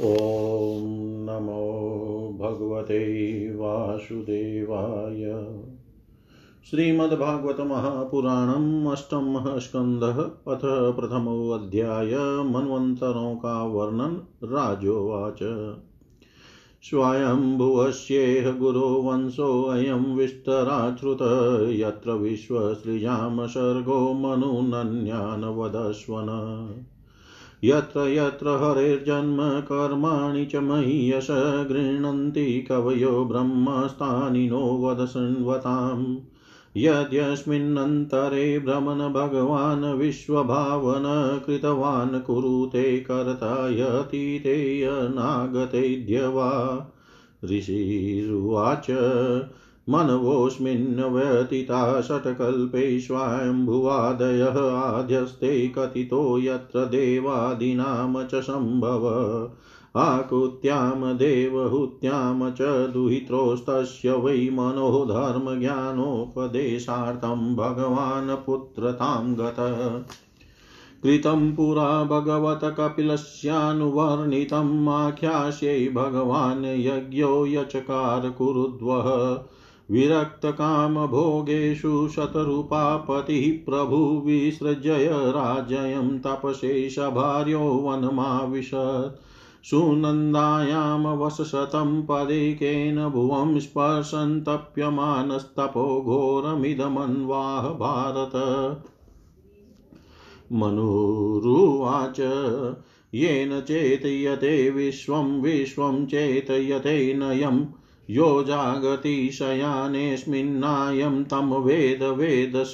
ॐ नमो भगवते वासुदेवाय। श्रीमद्भागवत महापुराणम् अष्टमः स्कन्दः अथ प्रथमोऽध्याय मन्वन्तरों का वर्णन राजोवाच। स्वायम्भुवस्येह गुरो वंशोऽयं विस्तराच्छ्रुत यत्र विश्वसृजां सर्गो मनुनन्यान् वदस्वन यत्र यत्र हरेर्जन्म कर्माणि च महीयश गृह्णन्ति कवयो ब्रह्मस्थानिनो वदशृण्वताम् यद्यस्मिन्नन्तरे भ्रमन् भगवान् विश्वभावन कृतवान् कुरुते कर्तायतीते अनागतेऽद्य वा। ऋषिरुवाच मनवोऽस्मिन् व्यतीता षट्कल्पेष्वाम्भुवादयः आद्यस्ते कथितो यत्र देवादीनां च सम्भव। आकुत्यां देवहूत्यां च दुहित्रोस्तस्य वै मनो धर्मज्ञानोपदेशार्थं भगवान् पुत्रतां गतः। कृतं पुरा भगवत कपिलस्यानुवर्णितम् आख्यास्यै भगवान् यज्ञो यचकार कुरुद्वः। विरक्तकामभोगेषु शतरूपापतिः प्रभुविसृजय राज्यं तपशेषभार्यो वनमाविशत्। सुनन्दायां वसशतं पदेकेन भुवं स्पर्शन् तप्यमानस्तपो घोरमिदमन्वाह भारत। मनुरुवाच, येन चेतयते विश्वं विश्वं चेतयते नयम्। यो जागतिशयानेऽस्मिन्नायं तं वेद वेद स।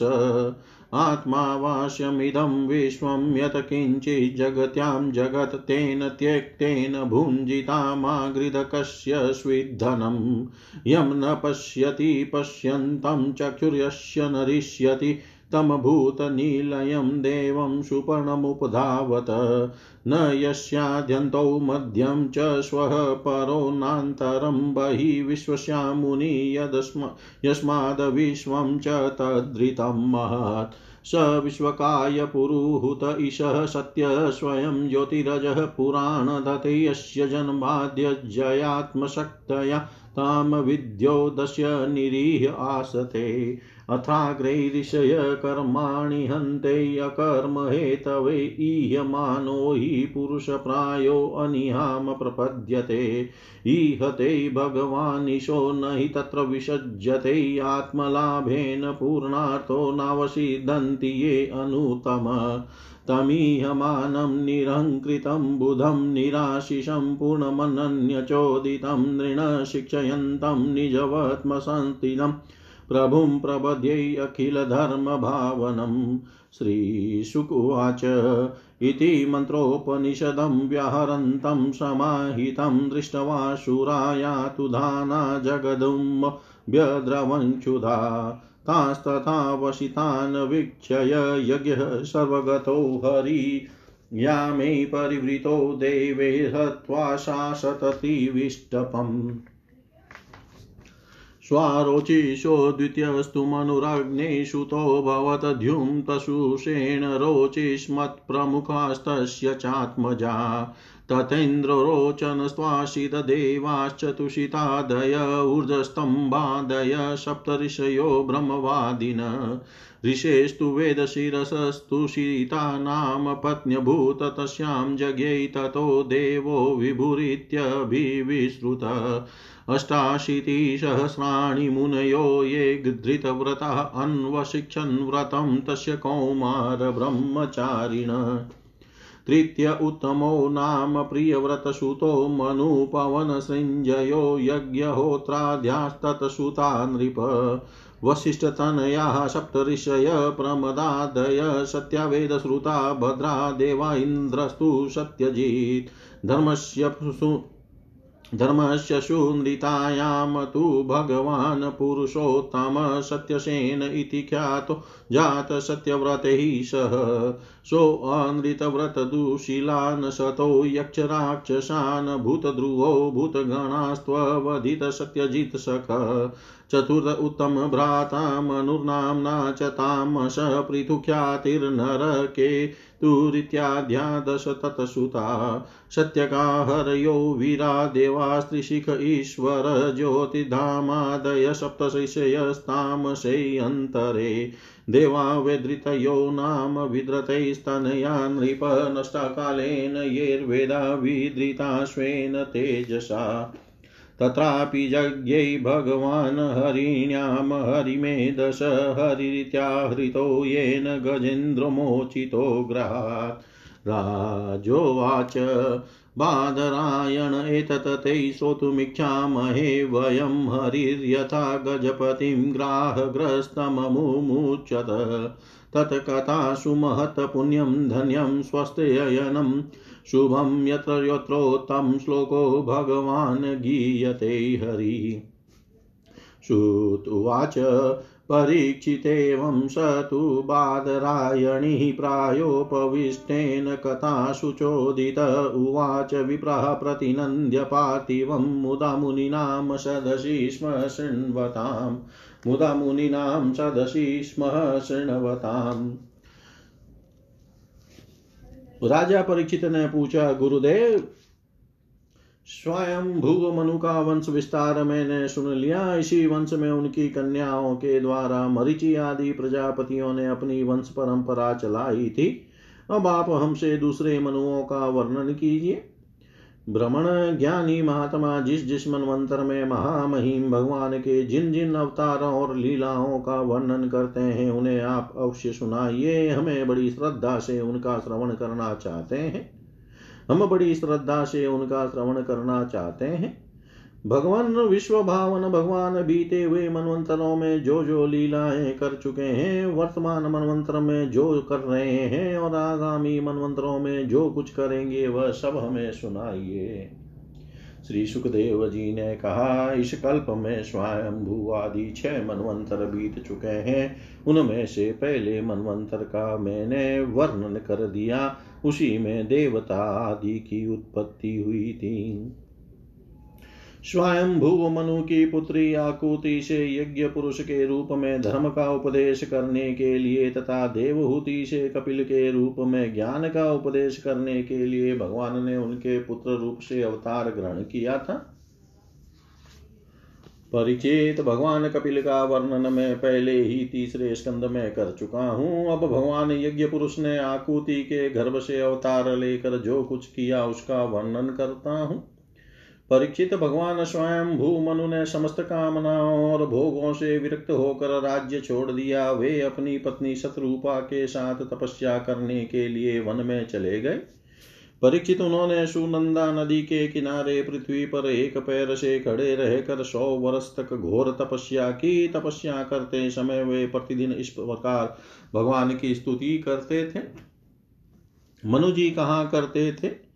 आत्मा वास्यमिदं विश्वं यत्किञ्चिज्जगत्यां जगत् तेन त्यक्तेन भुञ्जितामागृधकस्य स्विद्धनं। यं न पश्यति पश्यन्तं चक्षुर्यस्य नरिष्यति तमभूतनिलयं देवं सुपर्णमुपधावत, न यस्याद्यन्तौ मध्यं च स्वः परो नान्तरं बहिः विश्वस्यामुनि यदस्म, यस्माद्विश्वं च तद्धृतं महत्। स विश्वकाय पुरुहूत ईशः सत्य स्वयं ज्योतिरजः पुराणदते यस्य जन्माद्यजयात्मशक्तया तां विद्योदस्य निरीह आसते। अथाग्रे ऋषय कर्माणि हन्ते अकर्म हेतवे ईयमानो हि पुरुषप्रायो अनिहां प्रपद्यते। ईहते भगवानिशो न हि तत्र विसज्यते आत्मलाभेन पूर्णार्थो नावसिद्धन्ति ये अनुतम। तमीहमानं निरङ्कृतं बुधं निराशिषं पूर्णमनन्यचोदितं नृण शिक्षयन्तं निजवत्मसंस्थितम् प्रभुं प्रबध्यै अखिलधर्मभावनं। श्रीशुकुवाच इति मन्त्रोपनिषदं व्याहरन्तं समाहितं दृष्ट्वा शूरायातु धाना जगदुं व्यद्रवञ्क्षुधा तास्तथा वशितान् वीक्षय यज्ञः सर्वगतो हरि। या मे परिवृतो देवे हत्वा शासततिविष्टपम् स्वारोचिषो द्वितीयस्तु मनुरग्नेषुतो भवतद्युं तशुषेण रोचिष्मत्प्रमुखास्तस्य चात्मजा। तथेन्द्ररोचनस्त्वाशितदेवाश्च तुषितादय ऊर्ध्वस्तम्भादय सप्तऋषयो ब्रह्मवादिन। ऋषेस्तु वेदशिरसस्तुषिता नाम पत्न्यभूत तस्यां जज्ञै ततो देवो विभुरित्यभिविश्रुत अष्टाशीतिसहस्राणि मुनयो ये धृतव्रता अन्वशिक्षन् व्रतं तस्य कौमारब्रह्मचारिण। तृतीय उत्तमो नाम प्रियव्रतसुतो मनुपवनसृञ्जयो यज्ञहोत्राद्यास्तत्सुता नृप वसिष्ठतनयाः सप्तऋषय प्रमदादय सत्यावेदश्रुता भद्रा देवा इन्द्रस्तु सत्यजित्। धर्मस्य धर्मस्य सुनृतायां तु भगवान् पुरुषोत्तम सत्यसेन इति ख्यातो जातसत्यव्रतैः सह सोऽनृतव्रतदुशीलान् सतो यक्षराक्षसान् भूतध्रुवो भूतगणास्त्ववधितसत्यजित्सख चतुर्थ उत्तम भ्राता मनुर्नाम्ना च तामस पृथुख्यातिर्नरके तुरित्याद्या दश ततसुता सत्यका हरयो वीरा देवास्त्रिशिख ईश्वर ज्योतिधामादय सप्तशिशयस्तामशेऽन्तरे देवा वेदृतयो नाम विधृतैस्तनया नृप नष्टकालेन येर्वेदा विधृताश्वेन तेजसा तत्रापि यज्ञै भगवान् हरिण्यां हरिमेधस हरित्याहृतो येन गजेन्द्रमोचितो ग्रहात्। राजोवाच, बादरायण, एतत् ते श्रोतुमिच्छामहे वयं हरिर्यथा गजपतिं ग्राहग्रस्तममुमुच्यत। तत्कथासु महत्पुण्यं धन्यं स्वस्त्ययनं शुभं यत्र यत्रोत्तम श्लोको भगवान् गीयते हरि। श्रुत्वाच परीक्षितेवं स तु बादरायणिः प्रायोपविष्टेन कथासु चोदित उवाच, विप्रः प्रतिनन्द्य पार्थिवं मुदा मुनीनां सदसि स्म शृण्वताम्। मुदा मुनीनां सदसि स्म शृण्वताम्। राजा परीक्षित ने पूछा, गुरुदेव, स्वयं भूग मनु का वंश विस्तार मैंने सुन लिया। इसी वंश में उनकी कन्याओं के द्वारा मरिचि आदि प्रजापतियों ने अपनी वंश परंपरा चलाई थी। अब आप हमसे दूसरे मनुओं का वर्णन कीजिए। भ्रमण ज्ञानी महात्मा जिस जिस मनवंतर में महामहिम भगवान के जिन जिन अवतारों और लीलाओं का वर्णन करते हैं, उन्हें आप अवश्य सुनाइए। हमें बड़ी श्रद्धा से उनका श्रवण करना चाहते हैं। हम बड़ी श्रद्धा से उनका श्रवण करना चाहते हैं। भगवान विश्व भावन भगवान बीते हुए मनवंतरों में जो जो लीलाएँ कर चुके हैं, वर्तमान मनवंतर में जो कर रहे हैं और आगामी मनवंतरों में जो कुछ करेंगे, वह सब हमें सुनाइए। श्री सुखदेव जी ने कहा, इस कल्प में स्वयं भू आदि छह मनवंतर बीत चुके हैं। उनमें से पहले मनवंतर का मैंने वर्णन कर दिया। उसी में देवता आदि की उत्पत्ति हुई थी। स्वयं भूव मनु की पुत्री आकुति से यज्ञ पुरुष के रूप में धर्म का उपदेश करने के लिए तथा देवहूति से कपिल के रूप में ज्ञान का उपदेश करने के लिए भगवान ने उनके पुत्र रूप से अवतार ग्रहण किया था। परिचित भगवान कपिल का वर्णन में पहले ही तीसरे स्कंद में कर चुका हूँ। अब भगवान यज्ञ पुरुष ने आकुति के गर्भ से अवतार लेकर जो कुछ किया उसका वर्णन करता हूँ। परीक्षित भगवान स्वयं भू मनु ने समस्त कामनाओं और भोगों से विरक्त होकर राज्य छोड़ दिया। वे अपनी पत्नी शत्रुपा के साथ तपस्या करने के लिए वन में चले गए। परीक्षित उन्होंने सुनंदा नदी के किनारे पृथ्वी पर एक पैर से खड़े रहकर सौ वर्ष तक घोर तपस्या की। तपस्या करते समय वे प्रतिदिन इस प्रकार भगवान की स्तुति करते थे। मनु जी कहा करते थे?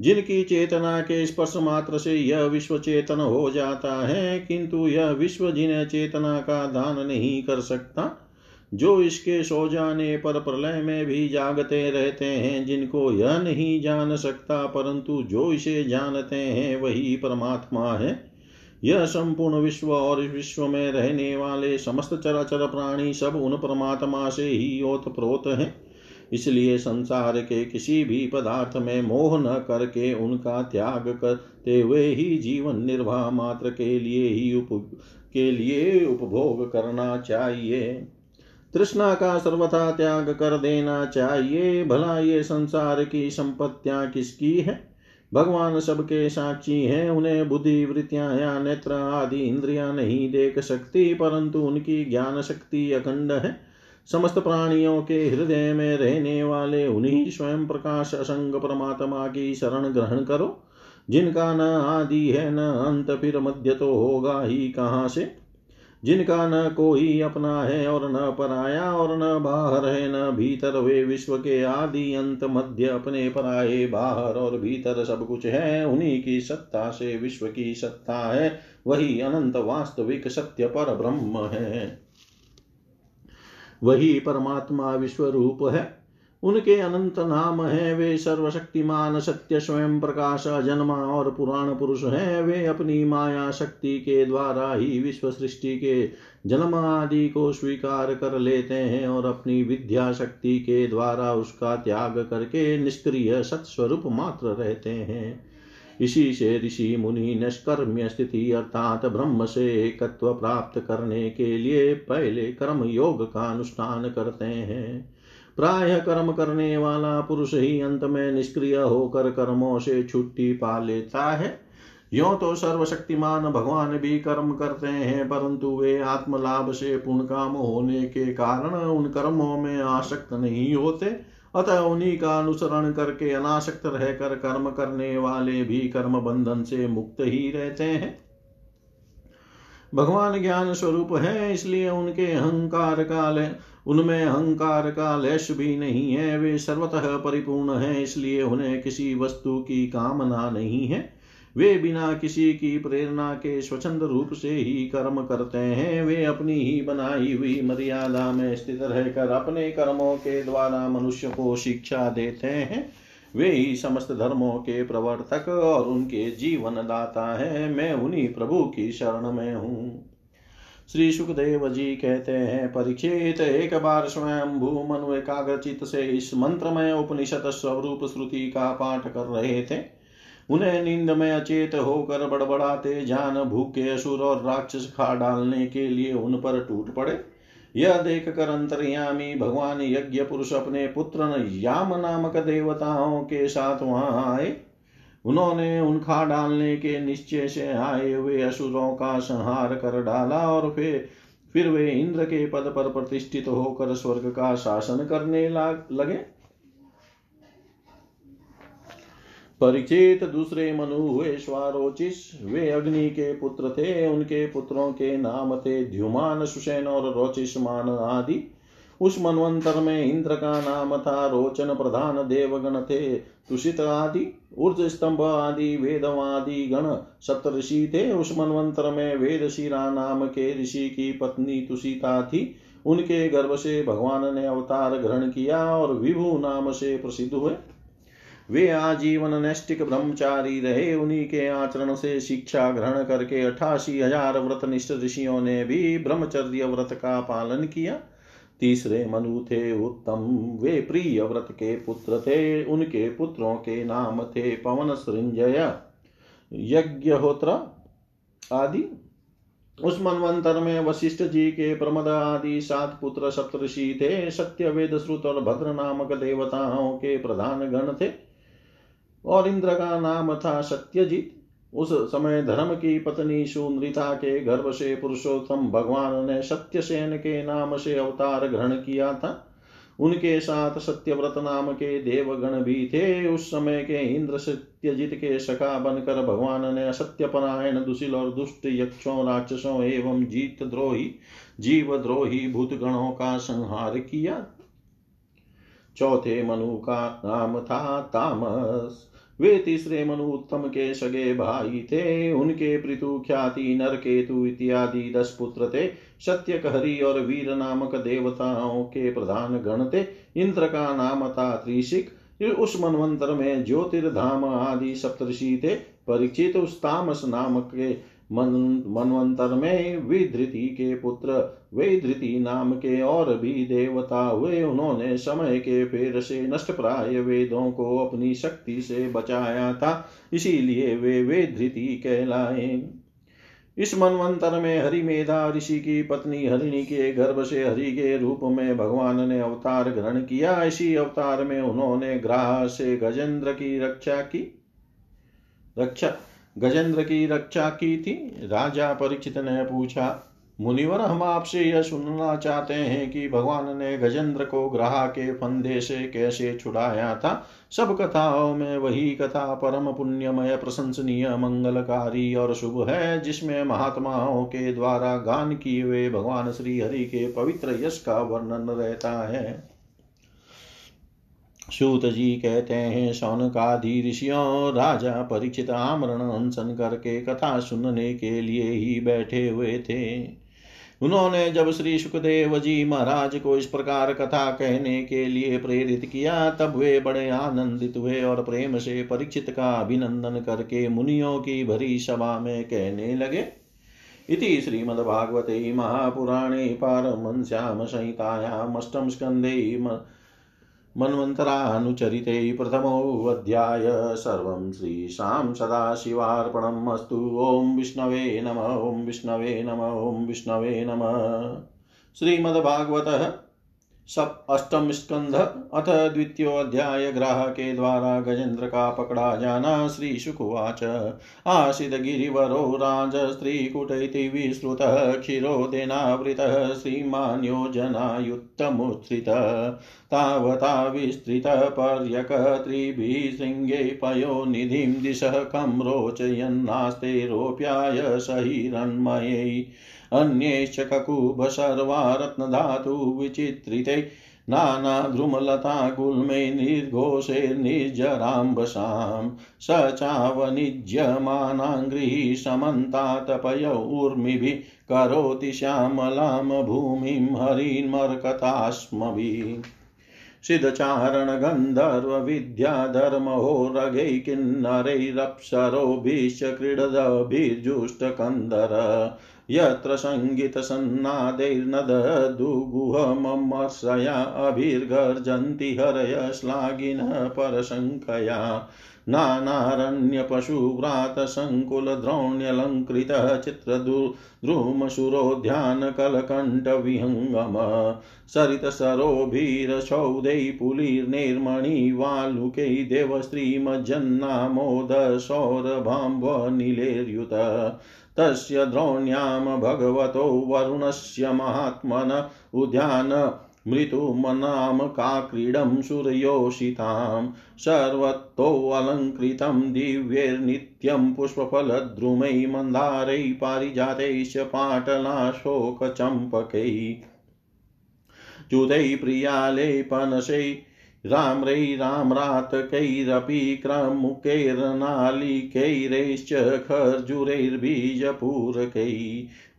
जिनकी चेतना के स्पर्श मात्र से यह विश्व चेतन हो जाता है, किंतु यह विश्व जिन्हें चेतना का दान नहीं कर सकता, जो इसके सो जाने पर प्रलय में भी जागते रहते हैं, जिनको यह नहीं जान सकता, परंतु जो इसे जानते हैं वही परमात्मा है। यह संपूर्ण विश्व और विश्व में रहने वाले समस्त चराचर प्राणी सब उन परमात्मा से ही ओत प्रोत है। इसलिए संसार के किसी भी पदार्थ में मोह न करके उनका त्याग करते हुए ही जीवन निर्वाह मात्र के लिए ही उप, के लिए उपभोग करना चाहिए। तृष्णा का सर्वथा त्याग कर देना चाहिए। भला ये संसार की संपत्तियाँ किसकी है? भगवान सबके साक्षी हैं, उन्हें बुद्धि, वृत्तियाँ या नेत्र आदि इंद्रियाँ नहीं देख सकती, परंतु उनकी ज्ञान शक्ति अखंड है। समस्त प्राणियों के हृदय में रहने वाले उन्हीं स्वयं प्रकाश असंग परमात्मा की शरण ग्रहण करो। जिनका न आदि है, न अंत, फिर मध्य तो होगा ही कहाँ से? जिनका न कोई अपना है और न पराया और न बाहर है, न भीतर वे विश्व के आदि अंत, मध्य अपने पराये, बाहर और भीतर सब कुछ है, उन्हीं की सत्ता से विश्व की सत्ता है, वही अनंत वास्तविक सत्य पर ब्रह्म है। वही परमात्मा विश्व रूप है। उनके अनंत नाम है, वे सर्वशक्तिमान, सत्य, स्वयं प्रकाश, जन्मा और पुराण पुरुष हैं। वे अपनी माया शक्ति के द्वारा ही विश्व सृष्टि के जन्म आदि को स्वीकार कर लेते हैं और अपनी विद्या शक्ति के द्वारा उसका त्याग करके निष्क्रिय सत्स्वरूप मात्र रहते हैं। इसी से ऋषि मुनि निष्कर्म्य स्थिति अर्थात ब्रह्म से एकत्व प्राप्त करने के लिए पहले कर्म योग का अनुष्ठान करते हैं। प्राय कर्म करने वाला पुरुष ही अंत में निष्क्रिय होकर कर्मों से छुट्टी पा लेता है। यो तो सर्वशक्तिमान भगवान भी कर्म करते हैं, परंतु वे आत्मलाभ से पूर्ण काम होने के कारण उन कर्मों में आसक्त नहीं होते। अतः उन्हीं का अनुसरण करके अनाशक्त रहकर कर्म करने वाले भी कर्म बंधन से मुक्त ही रहते हैं। भगवान ज्ञान स्वरूप है, इसलिए उनके अहंकार का उनमें अहंकार का लेश भी नहीं है, वे सर्वतः परिपूर्ण है, इसलिए उन्हें किसी वस्तु की कामना नहीं है। वे बिना किसी की प्रेरणा के स्वच्छंद रूप से ही कर्म करते हैं। वे अपनी ही बनाई हुई मर्यादा में स्थित रहकर अपने कर्मों के द्वारा मनुष्य को शिक्षा देते हैं। वे ही समस्त धर्मों के प्रवर्तक और उनके जीवन दाता है। मैं उन्हीं प्रभु की शरण में हूँ। श्री सुखदेव जी कहते हैं, परीक्षित, एक बार स्वयं भू मनु एकाग्रचित से इस मंत्र में उपनिषद स्वरूप श्रुति का पाठ कर रहे थे। उन्हें नींद में अचेत होकर बड़बड़ाते जान भूखे असुर और राक्षस खा डालने के लिए उन पर टूट पड़े। यह देख कर अंतर्यामी भगवान यज्ञ पुरुष अपने पुत्र याम नामक देवताओं के साथ वहाँ आए। उन्होंने उन खा डालने के निश्चय से आए हुए असुरों का संहार कर डाला और फिर फिर वे इंद्र के पद पर प्रतिष्ठित होकर स्वर्ग का शासन करने लगे। परिचित दूसरे मनु हुए स्वारोचिस वे अग्नि के पुत्र थे, उनके पुत्रों के नाम थे द्युमान सुषैन और रोचिसमान आदि। उस मनवंतर में इंद्र का नाम था रोचन प्रधान देवगण थे, तुषित आदि ऊर्ज स्तंभ आदि, वेदवादि गण, सप्तऋषि थे। उस मनवंतर में वेद शिरा नाम के ऋषि की पत्नी तुषिता थी। उनके गर्भ से भगवान ने अवतार ग्रहण किया और विभु नाम से प्रसिद्ध हुए। वे आजीवन नैष्टिक ब्रह्मचारी रहे। उन्हीं के आचरण से शिक्षा ग्रहण करके अठासी हज़ार व्रत निष्ठ ऋषियों ने भी ब्रह्मचर्य व्रत का पालन किया। तीसरे मनु थे उत्तम। वे प्रिय व्रत के पुत्र थे। उनके पुत्रों के नाम थे पवन सृंजय यज्ञहोत्र आदि। उस मनवंतर में वशिष्ठ जी के प्रमद आदि सात पुत्र सप्तषि थे। सत्य वेद श्रुत और भद्र नामक देवताओं के प्रधान गण थे। और इंद्र का नाम था सत्यजीत। उस समय धर्म की पत्नी सुनृता के गर्भ से पुरुषोत्तम भगवान ने सत्यसेन के नाम से अवतार ग्रहण किया था। उनके साथ सत्यव्रत नाम के देवगण भी थे। उस समय के इंद्र सत्यजित के सखा बनकर भगवान ने असत्य परायण दुशील और दुष्ट यक्षों, राक्षसों एवं जीत द्रोही जीव द्रोही भूत गणों का संहार किया। चौथे मनु का नाम था तामस। वे तीसरे मनु उत्तम के सगे भाई थे उनके पृथु ख्याति नर केतु इत्यादि दस पुत्र थे सत्य कहरी और वीर नामक देवताओं के प्रधान गण थे इंद्र का नाम था त्रिशिक उस मनवंतर में ज्योतिर्धाम आदि सप्तषि थे परिचित उस तामस नामक के मन, मनवंतर में विधृति के पुत्र, वेधृति नाम के और भी देवता हुए उन्होंने समय के फेर से नष्ट प्राय वेदों को अपनी शक्ति से बचाया था। इसीलिए वे वेधृति कहलाए। इस मनवंतर में हरिमेधा ऋषि की पत्नी हरिणी के गर्भ से हरि के रूप में भगवान ने अवतार ग्रहण किया। इसी अवतार में उन्होंने ग्राह से गजेंद्र की रक्षा की। रक्षा गजेंद्र की रक्षा की थी, राजा परीक्षित ने पूछा, मुनिवर हम आपसे यह सुनना चाहते हैं कि भगवान ने गजेंद्र को ग्रह के फंदे से कैसे छुड़ाया था? सब कथाओं में वही कथा परम पुण्यमय, प्रशंसनीय, मंगलकारी और शुभ है, जिसमें महात्माओं के द्वारा गान किए हुए भगवान श्री हरि के पवित्र यश का वर्णन रहता है। सूत जी कहते हैं शौनकादि ऋषियों राजा परीक्षित आमरण अनशन करके कथा सुनने के लिए ही बैठे हुए थे। उन्होंने जब श्री सुखदेव जी महाराज को इस प्रकार कथा कहने के लिए प्रेरित किया, तब वे बड़े आनंदित हुए और प्रेम से परीक्षित का अभिनंदन करके मुनियों की भरी सभा में कहने लगे। इति श्रीमद्भागवते महापुराणे पारमंस्यां संहितायामष्टम स्कन्धे मन्वन्तरानुचरिते प्रथमोऽध्याय सर्वं श्रीशां सदाशिवार्पणम् अस्तु। ॐ विष्णवे नम, ॐ विष्णवे नम, ॐ विष्णवे नमः। श्रीमद्भागवतः सप अष्टम स्कंध अथ द्वितीयोध्याय ग्राह के द्वारा गजेंद्र का पकड़ा जाना श्री शुकुवाच। आसिद गिरिवरो राज स्त्रीकुटैति विश्रुतः क्षीरोदेनावृतः श्रीमान् योजनायुत्तमुत्थ्रितः तावता विस्तृतः पर्यक त्रिभिः पयो निधिं दिशः कं रोचयन्नास्ते रोप्याय सहिरन्मयै। अन्यैश्च ककुभ सर्वा रत्नधातु विचित्रिते नानाद्रुमलतागुल्मे निर्घोषैर्निर्जराम्बसां स चावनिज्यमानाङ्घ्रिः समन्तातपय ऊर्मिभिः करोति श्यामलां भूमिं हरिन्मर्कतास्मभिः। सिद्धचारणगन्धर्वविद्याधर्महो रगै किन्नरैरप्सरोभिश्च क्रीडदभिर्जुष्टकन्दर। यत्र सङ्गीतसन्नादैर्नददुगुहममर्षया अभिर्गर्जन्ति हरय श्लाघिनः परशङ्खया नानारण्यपशुव्रातसङ्कुलद्रोण्यलङ्कृतः चित्रद्रुमशुरोद्यानकलकण्ठविहङ्गम। सरितसरोभिरसौदै पुलिर्निर्मणिवालुकै देवस्त्रीमज्जन्नामोदसौरभाम्बनिलेर्युत। तस्य द्रोण्यां भगवतो वरुणस्य महात्मन उद्यान मृत्युमनाम काक्रीडं सूर्योषितां सर्वतोऽलङ्कृतं दिव्यैर्नित्यं पुष्पफलद्रुमै मन्दारै पारिजातैश्च पाटलाशोकचम्पकै। च्युतै प्रियालै पनसै राम्रैराम्रातकैरपि क्रमुकैर्नालिकैरैश्च खर्जुरैर्बीजपूरकै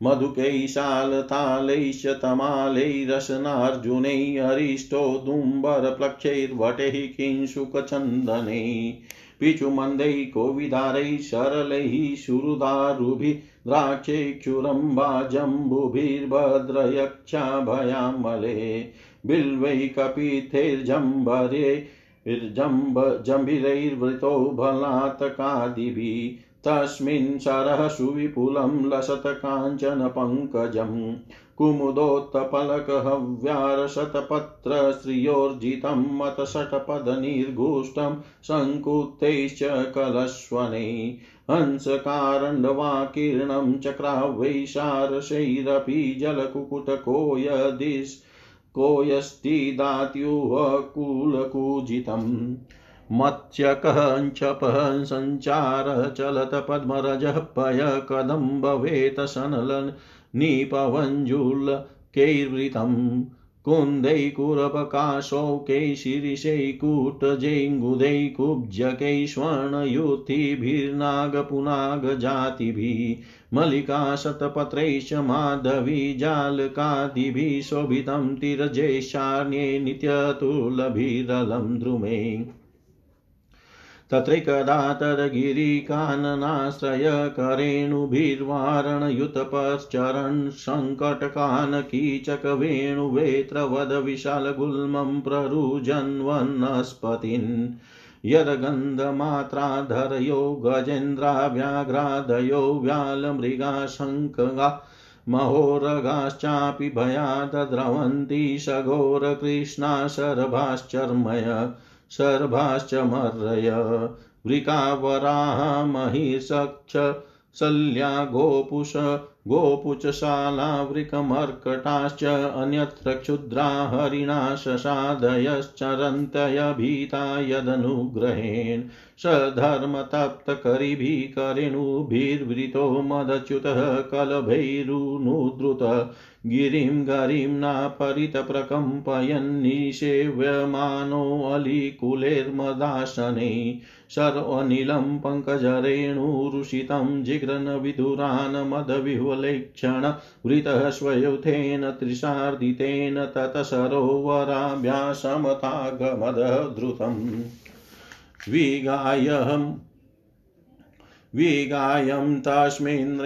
मधुकै शालतालैश्च तमालैरसनार्जुनैः अरिष्टोदुम्बरप्लक्षैर्वटैः किंशुकचन्दनै पिचुमन्दैः कोविदारैः सरलैः सुहृदारुभिः द्राक्षैक्षुरम्बा बिल्वै कपिथैर्जम्बरे जम्ब जम्भिरैर्वृतो बलातकादिभिः तस्मिन् शरः सुविपुलं लसत काञ्चनपङ्कजम् कुमुदोत्तपलकहव्यारशतपत्रश्रियोर्जितं मतषट्पदनिर्घुष्टं शङ्कुतैश्च कलस्वनै। हंसकारण्डवाकीर्णं चक्रावैशारशैरपि जलकुकुटकोयदिस् मत्स्यकः क्षपः सञ्चारः चलतपद्मरजः पय कदम्बवेतसनल निपवञ्जुलकैर्वृतम् कुन्दैकुरपकाशौकै शिरिशैकूटजैङ्गुदै कुब्जकै स्वर्णयुतिभिर्नागपुनागजातिभिः मल्लिकाशतपत्रैश्च माधवी जालकादिभिः शोभितं तिरजैशान्ये नित्यतुलभिरलं द्रुमे तत्रैकदा तरगिरिकाननाश्रयकरेणुभिर्वारणयुतपश्चरन् सङ्कटकान् कीचकवेणुवेत्रवदविशालगुल्मं प्ररुजन्वनस्पतिन्। यद्गन्धमात्राधरयो गजेन्द्राव्याघ्रादयो व्यालमृगाशङ्कगा महोरगाश्चापि भयादद्रवन्ति सघोरकृष्णा शरभाश्चर्मय सर्भाश्च मर्रय वृकावराः महिषक्ष शल्या गोपुष, गोपुचशालावृकमर्कटाश्च, अन्यत्र क्षुद्रा हरिणा शशादयश्चरन्तयभीता यदनुग्रहेण स धर्मतप्तकरिभिः करेणुभिर्वृतो मदच्युतः कलभैरुनुद्रुतः। गिरिं गरिं नापरितप्रकम्पयन्निषेव्यमानोऽलिकुलेर्मदाशनै शरोऽनिलं पङ्कजरेणुरुषितं जिघ्रन् विधुरान् मदविह्वलसन्निभं केवलेक्षण वृतः स्वयुथेन त्रिशार्दितेन ततसरोवराभ्यासमतागमदः द्रुतम् विगायहम् विगायं तस्मिन्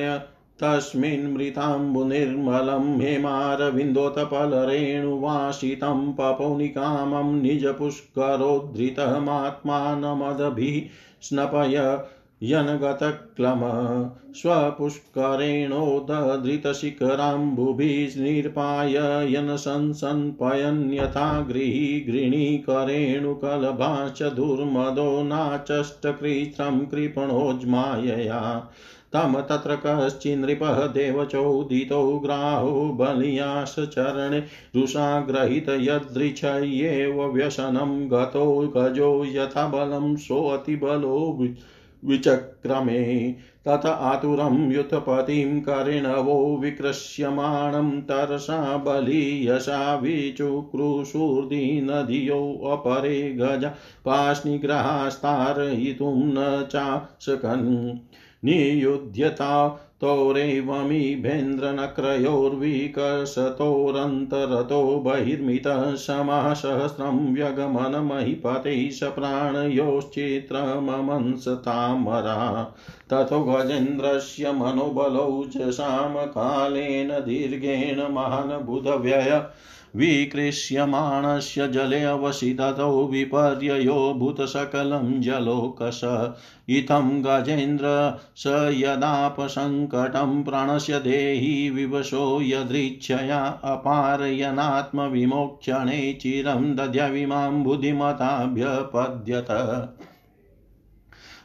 तस्मिन्मृताम्बुनिर्मलं हेमारविन्दोत्पलरेणुवासितं पपौनिकामं निजपुष्करोद्धृतमात्मानमदभिः स्नपय यनगतक्लम स्वपुष्करेणोदधृतशिखराम्बुभिर्निर्पाय यनसंसन्पयन्यथा गृही गृणीकरेणुकलभाश्च दुर्मदो नाचष्टकृत्रं कृपणोज्मायया तं तत्र कश्चिन्नृपः देवचोदितो ग्राहो बलियाश्चरणे रुषाग्रहित यदृच्छयेव व्यसनं गतो गजो यथा बलं सोऽतिबलो विचक्रमे तत आतुरं युथपतिं कर्णवो विकृष्यमाणं तरसा बलीयसा विचुक्रुशूर्दिनधियोऽपरे गज पाष्निग्रहास्तारयितुं न चाशकन् नियुध्यता तोरेवमिभेन्द्रनक्रयोर्विकसतोरन्तरतो बहिर्मितः समासहस्रं व्यगमनमहिपतैः स प्राणयोश्चित्रमंसतामरा ततो गजेन्द्रस्य मनोबलौ च सामकालेन दीर्घेण महानबुधव्यय विकृष्यमाणस्य जले अवसिदतो विपर्ययो भूतसकलं जलोकश इत्थं गजेन्द्र स यदापसङ्कटं प्राणस्य देहि विवशो यदृच्छया अपारयनात्मविमोक्षणे चिरं दध्यविमां बुद्धिमताभ्यपद्यत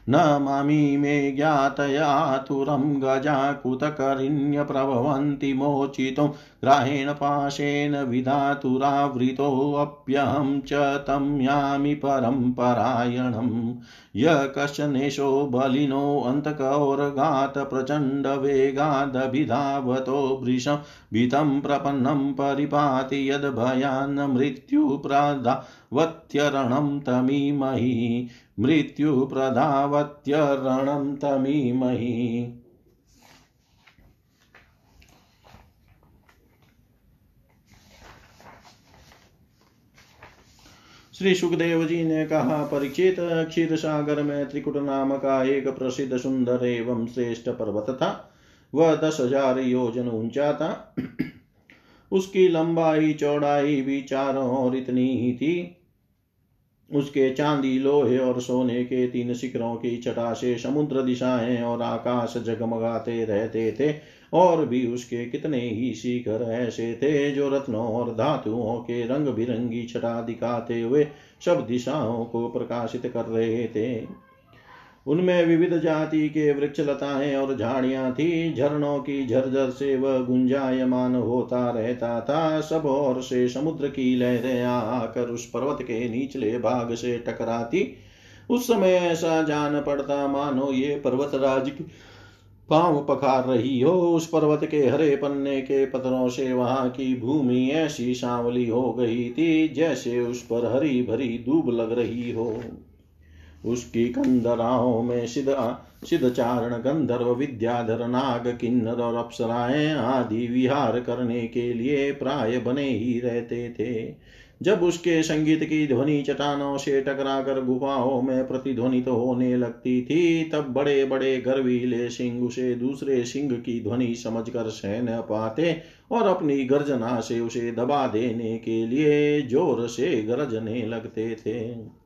न मामि मे ज्ञातयातुरं गजाकुतकरिण्यप्रभवन्ति मोचितुं ग्राहेण पाशेन विधातुरावृतोऽप्यहं च तं यामि परम्परायणम् य कश्चनेशो बलिनोऽन्तकौरगातप्रचण्डवेगादभिधावतो वृषं भीतं प्रपन्नं परिपाति यद्भयान् मृत्युप्रदावत्यरणं तमीमहि। मृत्युप्रधावत्यरणं तमीमहि। श्री सुखदेव जी ने कहा परीक्षित क्षीर सागर में त्रिकुट नाम का एक प्रसिद्ध सुंदर एवं श्रेष्ठ पर्वत था। वह दस हज़ार योजन ऊँचा था। उसकी लंबाई, चौड़ाई भी चारों ओर इतनी ही थी। उसके चांदी, लोहे और सोने के तीन शिखरों की छटा से समुद्र दिशाएँ और आकाश जगमगाते रहते थे। और भी उसके कितने ही शिखर ऐसे थे जो रत्नों और धातुओं के रंग बिरंगी छटा दिखाते हुए सब दिशाओं को प्रकाशित कर रहे थे। उनमें विविध जाति के वृक्ष लताएँ और झाड़ियाँ थी। झरनों की झरझर से वह गुंजायमान होता रहता था। सब और से समुद्र की लहरें आकर उस पर्वत के निचले भाग से टकराती। उस समय ऐसा जान पड़ता, मानो ये पर्वत राज पाँव पखार रही हो उस पर्वत के हरे पन्ने के पत्थरों से, वहाँ की भूमि ऐसी सांवली हो गई थी जैसे उस पर हरी भरी दूब लग रही हो। उसकी कंदराओं में सिद्ध सिद्ध चारण गंधर्व, विद्याधर नाग किन्नर और अप्सराएँ आदि विहार करने के लिए प्राय बने ही रहते थे। जब उसके संगीत की ध्वनि चटानों से टकरा कर गुफाओं में प्रतिध्वनित तो होने लगती थी, तब बड़े बड़े गर्वीले सिंह उसे दूसरे सिंह की ध्वनि समझकर सह न पाते और अपनी गर्जना से उसे दबा देने के लिए ज़ोर से गरजने लगते थे।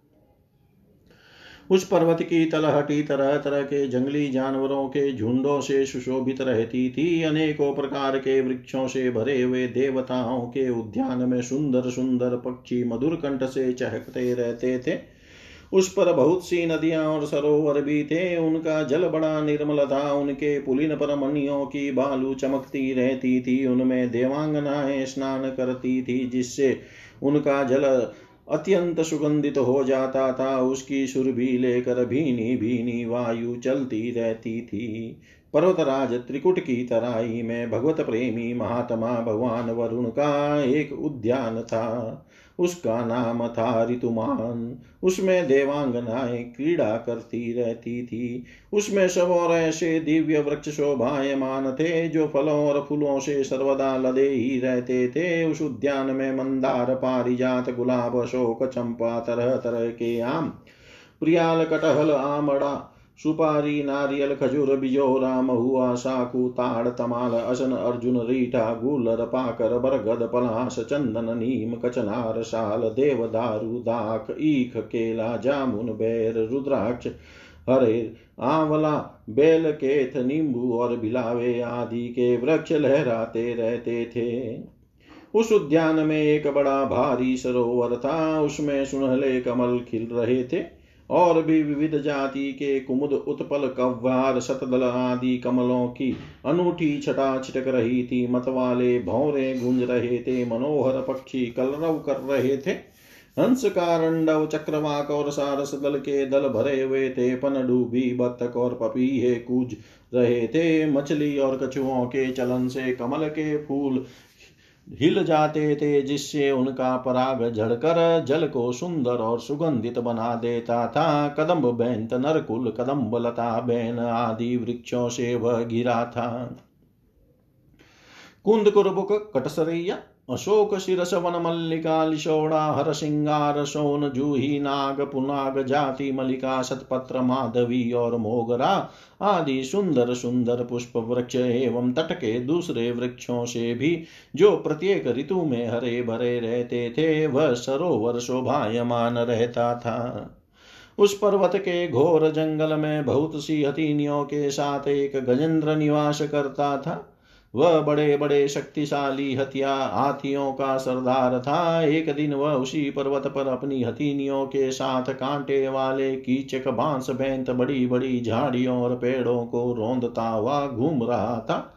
उस पर्वत की तलहटी तरह तरह के जंगली जानवरों के झुंडों से सुशोभित रहती थी। अनेकों प्रकार के वृक्षों से भरे हुए देवताओं के उद्यान में सुंदर सुंदर पक्षी मधुर कंठ से चहकते रहते थे। उस पर बहुत सी नदियाँ और सरोवर भी थे। उनका जल बड़ा निर्मल था। उनके पुलिन पर मनियों की बालू चमकती रहती थी। उनमें देवांगनाएँ स्नान करती थी, जिससे उनका जल अत्यंत सुगंधित हो जाता था। उसकी सुरभि लेकर भीनी भीनी वायु चलती रहती थी। पर्वतराज त्रिकुट की तराई में भगवत प्रेमी महात्मा भगवान वरुण का एक उद्यान था। उसका नाम था ऋतुमान उसमें देवांगनाएँ क्रीड़ा करती रहती थी। उसमें सब और ऐसे दिव्य वृक्ष शोभायमान थे, जो फलों और फूलों से सर्वदा लदे ही रहते थे। उस उद्यान में मंदार, पारिजात, गुलाब, अशोक, चंपा तरह तरह के आम, प्रियाल, कटहल, आमड़ा सुपारी, नारियल, खजूर बिजोरा महुआ साकू ताड़, तमाल, असन, अर्जुन, रीठा, गुलर, पाकर, बरगद, पलाश, चंदन, नीम, कचनार साल देवदारु दाख, ईख, केला, जामुन, बैर, रुद्राक्ष, हरे, आंवला, बेल, केथ, नींबू और बिलावे आदि के वृक्ष लहराते रहते थे। उस उद्यान में एक बड़ा भारी सरोवर था, उसमें सुनहले कमल खिल रहे थे। और भी विविध जाति के कुमुद उत्पल कव्वार शतदल आदि कमलों की अनूठी छटा छिटक रही थी मतवाले भौरे गूंज रहे थे मनोहर पक्षी कलरव कर रहे थे हंस कारंडव चक्रवाक और सारस दल के दल भरे हुए थे पनडूबी बत्तक और पपीहे कूज रहे थे मछली और कछुओं के चलन से कमल के फूल हिल जाते थे जिससे उनका पराग झड़कर जल को सुंदर और सुगंधित बना देता था। कदम्ब बैंत, नरकुल, कदम्ब, लता बैन आदि वृक्षों से वह गिरा था। कुंद कुरबुक, कटसरैया अशोक शिरस वन मल्लिका लिशोड़ा हर सिंगार सोन जूही नाग पुनाग जाति मलिका सतपत्र माधवी और मोगरा आदि सुंदर सुंदर पुष्प वृक्ष एवं तट के दूसरे वृक्षों से भी जो प्रत्येक ऋतु में हरे भरे रहते थे, वह सरोवर शोभायमान रहता था। उस पर्वत के घोर जंगल में बहुत सी हथीनियों के साथ एक गजेंद्र निवास करता था। वह बड़े बड़े शक्तिशाली हथिया हाथियों का सरदार था। एक दिन वह उसी पर्वत पर अपनी हथीनियों के साथ कांटे वाले कीचक, बाँस बैंत, बड़ी बड़ी झाड़ियों और पेड़ों को रोंदता हुआ घूम रहा था।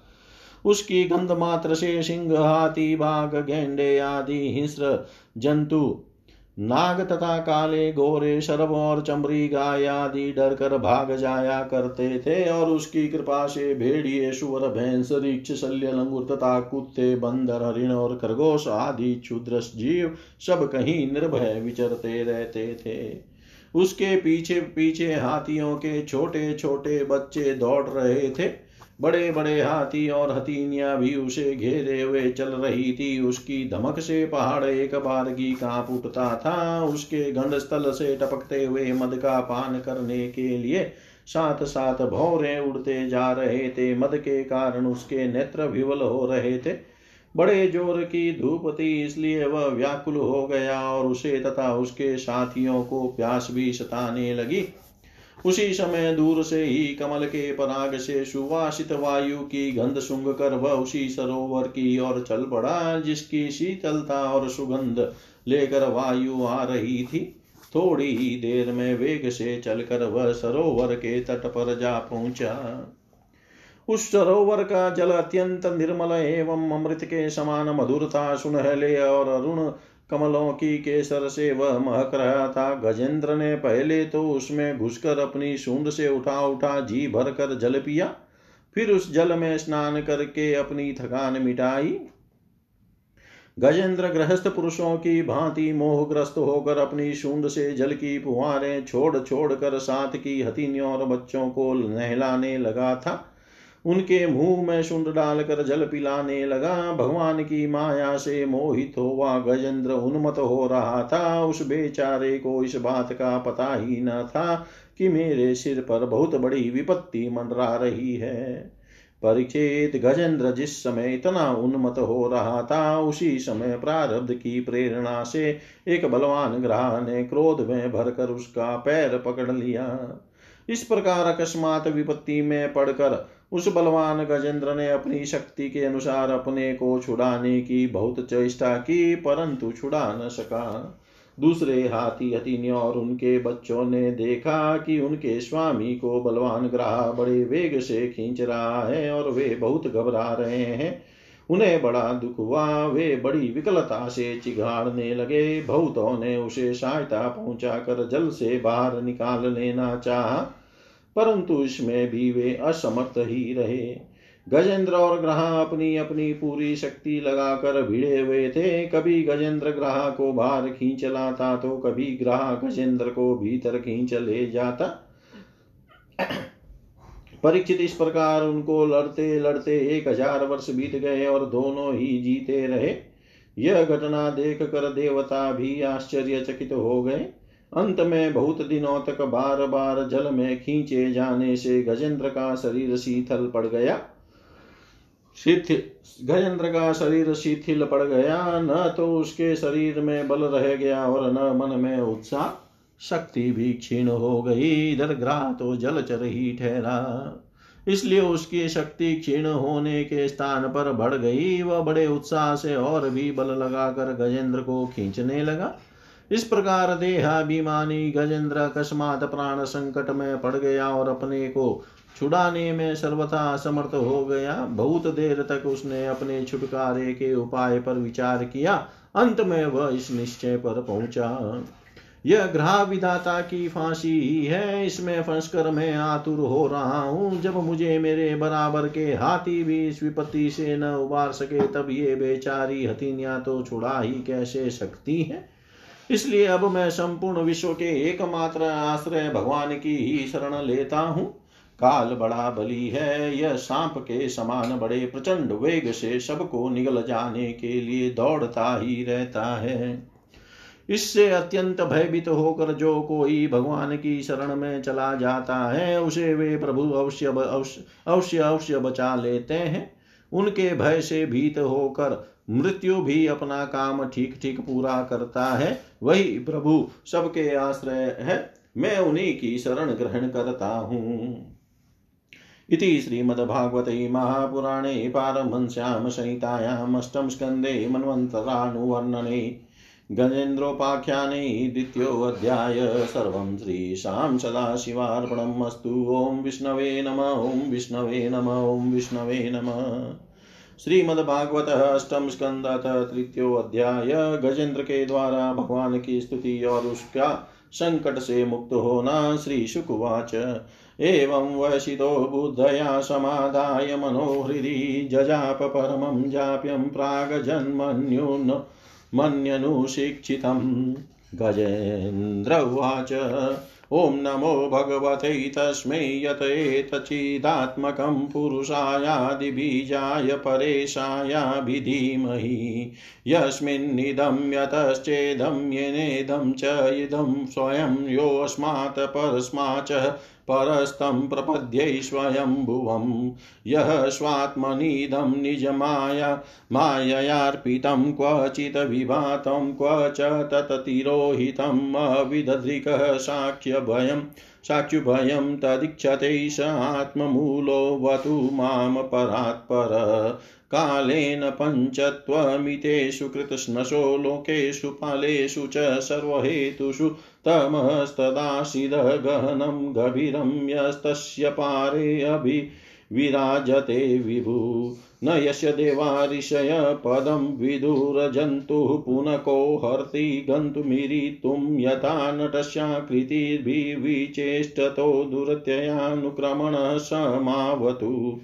उसकी गंध मात्र से सिंह, हाथी, बाघ, गेंडे आदि हिंस्र जंतु नाग तथा काले गोरे शरभ और चमरी गाय आदि डर कर भाग जाया करते थे और उसकी कृपा से भेड़िए सुवर भैंस, रिक्ष, शल्य, लंगुर तथा कुत्ते, बंदर, हरिण और खरगोश आदि क्षुद्र जीव सब कहीं निर्भय विचरते रहते थे। उसके पीछे पीछे हाथियों के छोटे छोटे बच्चे दौड़ रहे थे। बड़े बड़े हाथी और हथीनिया भी उसे घेरे हुए चल रही थी। उसकी धमक से पहाड़ एक बार की काँप उठता था। उसके गंड स्थल से टपकते हुए मद का पान करने के लिए साथ साथ भौरे उड़ते जा रहे थे। मद के कारण उसके नेत्र विवल हो रहे थे। बड़े ज़ोर की धूप थी, इसलिए वह व्याकुल हो गया और उसे तथा उसके साथियों को प्यास भी सताने लगी। उसी समय दूर से ही कमल के पराग से सुवासित वायु की गंध सुंग कर वह उसी सरोवर की ओर चल पड़ा, जिसकी शीतलता और सुगंध लेकर वायु आ रही थी। थोड़ी ही देर में वेग से चलकर वह सरोवर के तट पर जा पहुँचा। उस सरोवर का जल अत्यंत निर्मल एवं अमृत के समान मधुरता, सुनहले और अरुण कमलों की केसर से वह महक रहा था। गजेंद्र ने पहले तो उसमें घुसकर अपनी सूंड से उठा उठा जी भर कर जल पिया, फिर उस जल में स्नान करके अपनी थकान मिटाई। गजेंद्र गृहस्थ पुरुषों की भांति मोहग्रस्त होकर अपनी शूंड से जल की फुहारें छोड़ छोड़ कर साथ की हथिनियों और बच्चों को नहलाने लगा था। उनके मुँह में शुंड डालकर जल पिलाने लगा। भगवान की माया से मोहित हुआ गजेंद्र उन्मत हो रहा था। उस बेचारे को इस बात का पता ही न था कि मेरे सिर पर बहुत बड़ी विपत्ति मंडरा रही है। परीक्षित गजेंद्र जिस समय इतना उन्मत हो रहा था, उसी समय प्रारब्ध की प्रेरणा से एक बलवान ग्रह ने क्रोध में भरकर उसका पैर पकड़ लिया। इस प्रकार अकस्मात विपत्ति में पड़कर उस बलवान गजेंद्र ने अपनी शक्ति के अनुसार अपने को छुड़ाने की बहुत चेष्टा की, परंतु छुड़ा न सका। दूसरे हाथी हथिनियों और उनके बच्चों ने देखा कि उनके स्वामी को बलवान ग्राह बड़े वेग से खींच रहा है और वे बहुत घबरा रहे हैं। उन्हें बड़ा दुख हुआ, वे बड़ी विकलता से चिघाड़ने लगे। बहुतों ने उसे सहायता पहुँचा कर जल से बाहर निकाल लेना चाहा। परंतु इसमें भी वे असमर्थ ही रहे। गजेंद्र और ग्रह अपनी अपनी पूरी शक्ति लगाकर भिड़े हुए थे। कभी गजेंद्र ग्रह को बाहर खींच लाता तो कभी ग्रह गजेंद्र को भीतर खींच ले जाता। परीक्षित इस प्रकार उनको लड़ते लड़ते एक हज़ार वर्ष बीत गए और दोनों ही जीते रहे। यह घटना देख कर देवता भी आश्चर्यचकित हो गए। अंत में बहुत दिनों तक बार बार जल में खींचे जाने से गजेंद्र का शरीर शीतल पड़ गया। शिथिल गजेंद्र का शरीर शिथिल पड़ गया। न तो उसके शरीर में बल रह गया और न मन में उत्साह। शक्ति भी क्षीण हो गई। इधर ग्राह तो जल जलचर ही ठहरा। इसलिए उसकी शक्ति क्षीण होने के स्थान पर बढ़ गई। वह बड़े उत्साह से और भी बल लगाकर गजेंद्र को खींचने लगा। इस प्रकार देहाभिमानी गजेंद्र अकस्मात प्राण संकट में पड़ गया और अपने को छुड़ाने में सर्वथा असमर्थ हो गया। बहुत देर तक उसने अपने छुटकारे के उपाय पर विचार किया। अंत में वह इस निश्चय पर पहुँचा। यह ग्रह विधाता की फांसी ही है। इसमें फंसकर मैं आतुर हो रहा हूँ। जब मुझे मेरे बराबर के हाथी भी इस विपत्ति से न उबार सके, तब ये बेचारी हथिनिया तो छुड़ा ही कैसे सकती है? इसलिए अब मैं संपूर्ण विश्व के एकमात्र आश्रय भगवान की ही शरण लेता हूँ। काल बड़ा बली है, यह सांप के समान बड़े प्रचंड वेग से सबको निगल जाने के लिए दौड़ता ही रहता है। इससे अत्यंत भयभीत होकर जो कोई भगवान की शरण में चला जाता है, उसे वे प्रभु अवश्य अवश्य अवश्य बचा लेते हैं। उनके भय से भीत होकर मृत्यु भी अपना काम ठीक ठीक पूरा करता है। वही प्रभु सबके आश्रय है। मैं उन्हीं की शरण ग्रहण करता हूँ। इति श्रीमद्भागवते महापुराणे पारमहंस्यां संहितायाम् अष्टम स्कन्धे मन्वन्तरानुवर्णने गजेन्द्रोपाख्याने द्वितीयोऽध्याय। सर्वं श्रीशां सदाशिवार्पणम् अस्तु। ॐ विष्णवे नम। ॐ विष्णवे नम। ॐ विष्णवे नम। श्रीमद्भागवत अष्टम स्कंद तृतीयो अध्याय। गजेंद्र के द्वारा भगवान की स्तुति और उसका संकट से मुक्त होना श्री शुकुवाच एवं वशितो बुद्धया समादाय मनोहृदि जजाप परमं जाप्यं प्रागजन्मन्युन् मन्यनुशिक्षितं गजेन्द्र उवाच। ॐ नमो भगवते तस्मै यत एतचिदात्मकं पुरुषायादिबीजाय परेशायाभिधीमहि। यस्मिन्निदं यतश्चेदं येनेदं च इदं स्वयं योऽस्मात् परस्तं प्रपद्यै स्वयम्भुवं यः स्वात्मनीदं निजमाया, माययार्पितं क्वचित् विभातं क्व च तत्तिरोहितम् अविदधृकः साक्ष्यभयं साक्षुभयं तदीक्षते स आत्ममूलो वतु माँ परात्पर। कालेन पञ्चत्वमितेषु कृतस्नशो लोकेषु पालेषु च सर्वहेतुषु तमस्तदाशिदगहनं गभीरं यस्तस्य पारे अभिविराजते विभु। न यस्य देवा ऋषय पदं विदुरजन्तुः पुनको हर्ति गन्तुमीरितुं यथा नटस्याकृतिर्भिविचेष्टतो दुरत्ययानुक्रमणः समावतु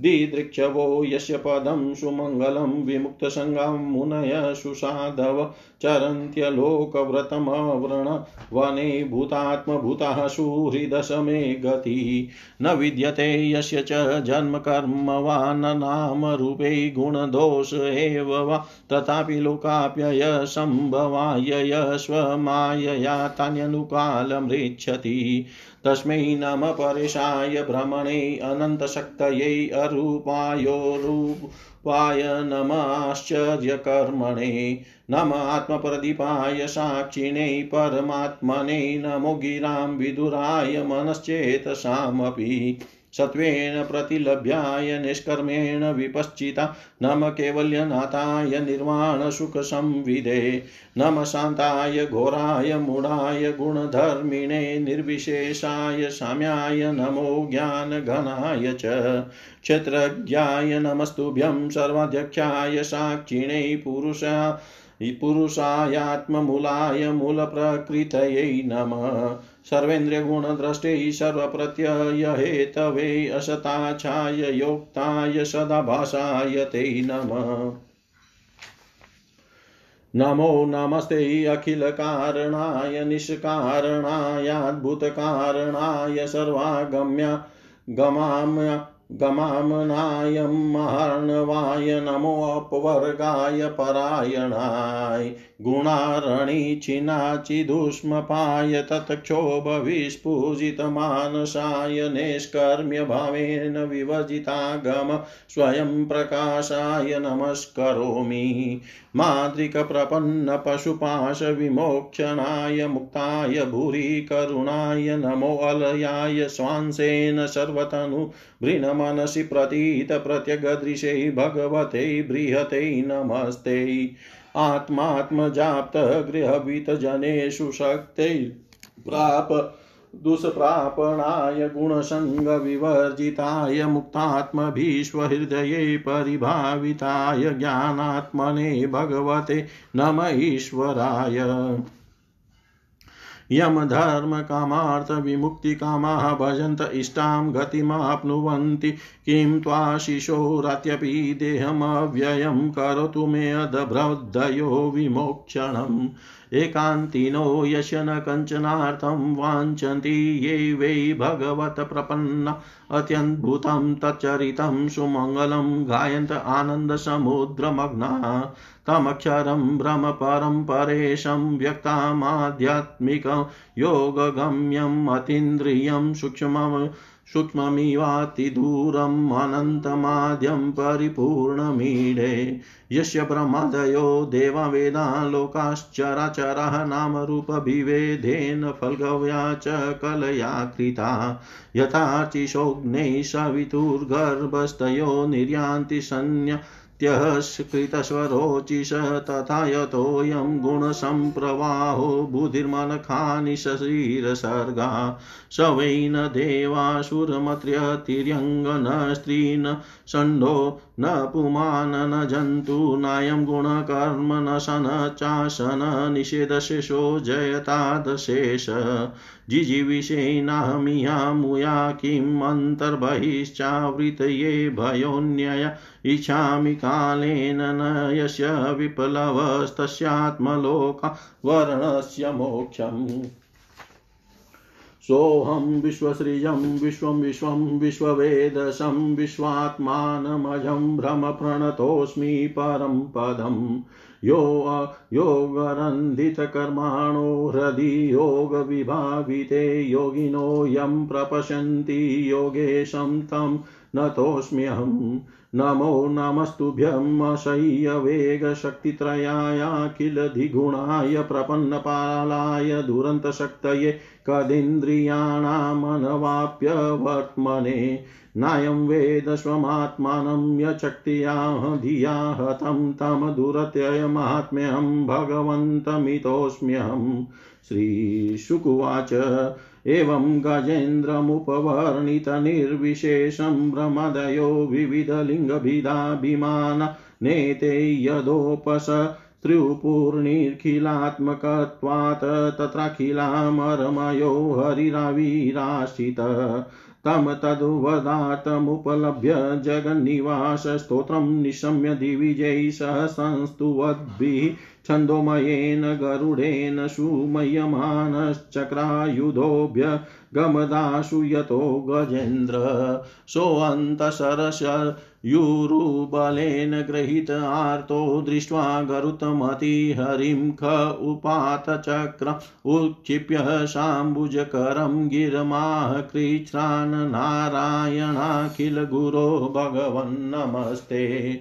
दिदृक्षवो यस्य पदं सुमङ्गलं विमुक्तसङ्गं मुनय सुसाधव चरन्त्यलोकव्रतमवृण वने भूतात्मभूतः सुहृदशमे गति। न विद्यते यस्य च जन्मकर्म वा न नामरूपे गुणदोष एव वा। तथापि लोकाप्यय सम्भवाय स्वमायया तान्यनुकालमृच्छति। तस्मै नम परेशाय भ्रमणे अनन्तशक्तयै अरूपायोरूपाय नमाश्चर्यकर्मणे नम आत्मप्रदीपाय साक्षिणे परमात्मने नमो गिरां विदुराय मनश्चेतसामपि सत्त्वेन प्रतिलभ्याय निष्कर्मेण विपश्चिता। नम कैवल्यनाथाय निर्वाणसुखसंविदे नम शान्ताय घोराय मूढाय गुणधर्मिणे निर्विशेषाय साम्याय नमो ज्ञानघनाय च। क्षत्रज्ञाय नमस्तुभ्यं सर्वाध्यक्षाय साक्षिणे पुरुषा पुरुषायात्ममूलाय मूलप्रकृतयै नमः। सर्वेन्द्रियगुणद्रष्टे सर्वप्रत्ययहेतवे असताच्छाय योक्ताय सदाभाषाय ते नमः। नमो नमस्ते अखिलकारणाय निष्कारणायाद्भुतकारणाय सर्वागम्य गमाम्य गमामनायं महार्णवाय नमोऽपवर्गाय परायणाय। गुणारणीचिनाचिदुष्मपाय तत्क्षोभविस्फुजितमानसाय नैष्कर्म्यभावेन विवर्जितागम स्वयं प्रकाशाय नमस्करोमि। माद्रिकप्रपन्नपशुपाशविमोक्षणाय मुक्ताय भूरि करुणाय नमोऽलयाय स्वांसेन सर्वतनु भृणमनसि प्रतीतप्रत्यगदृशै भगवते बृहते नमस्ते। आत्मात्मजाप्तः गृहवितजनेषु शक्तै प्राप दुष्प्रापणाय गुणसङ्गविवर्जिताय मुक्तात्मभीष्वहृदये परिभाविताय ज्ञानात्मने भगवते नम ईश्वराय। यमधर्मकामार्थविमुक्तिकामाः भजन्त इष्टां गतिमाप्नुवन्ति। किं त्वाशिशोरात्यपि देहमव्ययं करोतु मे अदभ्रदयो विमोक्षणम्। एकान्तिनो यस्य न कञ्चनार्थं वाञ्छन्ति ये वै भगवत्प्रपन्ना अत्यद्भुतं तच्चरितं सुमङ्गलं गायन्त आनन्दसमुद्रमग्ना, तमक्षरं भ्रमपरं परेशं व्यक्तामाध्यात्मिकं योगगम्यम् अतीन्द्रियं सूक्ष्मं सूक्ष्ममिवातिदूरम् अनन्तमाद्यं परिपूर्णमीडे। यस्य ब्रह्मादयो देववेदा लोकाश्चराचरः नामरूपभिवेदेन फल्गव्या च कलया कृता। यथार्चिषोऽग्नैः सवितुर्गर्भस्तयो निर्यान्ति सन्न्य त्यःकृतस्वरोचिष तथा यतोऽयं गुणसम्प्रवाहो बुधिर्मनखानि शरीरसर्गा स वै न देवासुरमत्र्यतिर्यङ्गन षण्डो न पुमान् न जन्तु नायं गुणकर्म न शन चाशन निषेधशेषो जयतादशेष। जिजीविषेनाहमिया मुया किम् अन्तर्बहिश्चावृतये भयोन्यय इच्छामि कालेन न यस्य विप्लवस्तस्यात्मलोका वर्णस्य मोक्षम्। सोऽहं विश्वसृजं, विश्वं विश्वं विश्ववेदशं विश्वात्मानमजं भ्रमप्रणतोऽस्मि परं पदम् यो योगरन्धितकर्माणो हृदि योगविभाविते योगिनो यं प्रपश्यन्ति योगेशं तं नतोऽस्म्यहम् नमो नमस्तुभ्यमशय्यवेगशक्तित्रयायाखिलधिगुणाय प्रपन्नपालाय दुरन्तशक्तये कदीन्द्रियाणामनवाप्यवर्त्मने। नायं वेद स्वमात्मानं यचक्तिया धिया हतं तं दुरत्ययमात्म्यहं भगवन्तमितोऽस्म्यहं श्रीशुकुवाच। एवं गजेन्द्रमुपवर्णितनिर्विशेषं भ्रमदयो विविधलिङ्गभिदाभिमान नेते यदोपस त्रिपूर्णिखिलात्मकत्वात् तत्राखिलामरमयो हरिराविराशित तं तद्वदातमुपलभ्य जगन्निवासस्तोत्रं निशम्य दिविजयि सह संस्तुवद्भिः छन्दोमयेन गरुडेन सुमयमानश्चक्रायुधोऽभ्य गमदाशु यतो गजेन्द्र सोऽन्तसरस युरुबलेन गृहीत आर्तो दृष्ट्वा गरुतमतिहरिं ख उपातचक्र उत्क्षिप्य शाम्बुजकरं गिरमाह कृच्छ्रान् नारायणाखिलगुरो भगवन्नमस्ते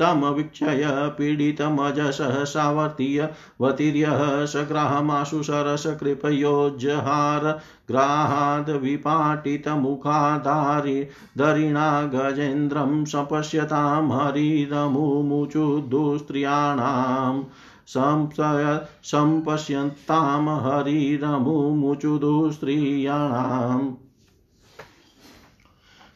तमवीक्षय पीडितमजसः सावर्तीय वतीर्यः सग्राहमाशु सरसकृपयोज्जहार ग्राहाद् विपाटितमुखाधारि दरिणा गजेन्द्रं सपश्यतां हरिरमुमुचुदुस्त्रियाणाम् संशय सम्पश्यन्तां हरिरमुमुचुदुस्त्रियाणाम्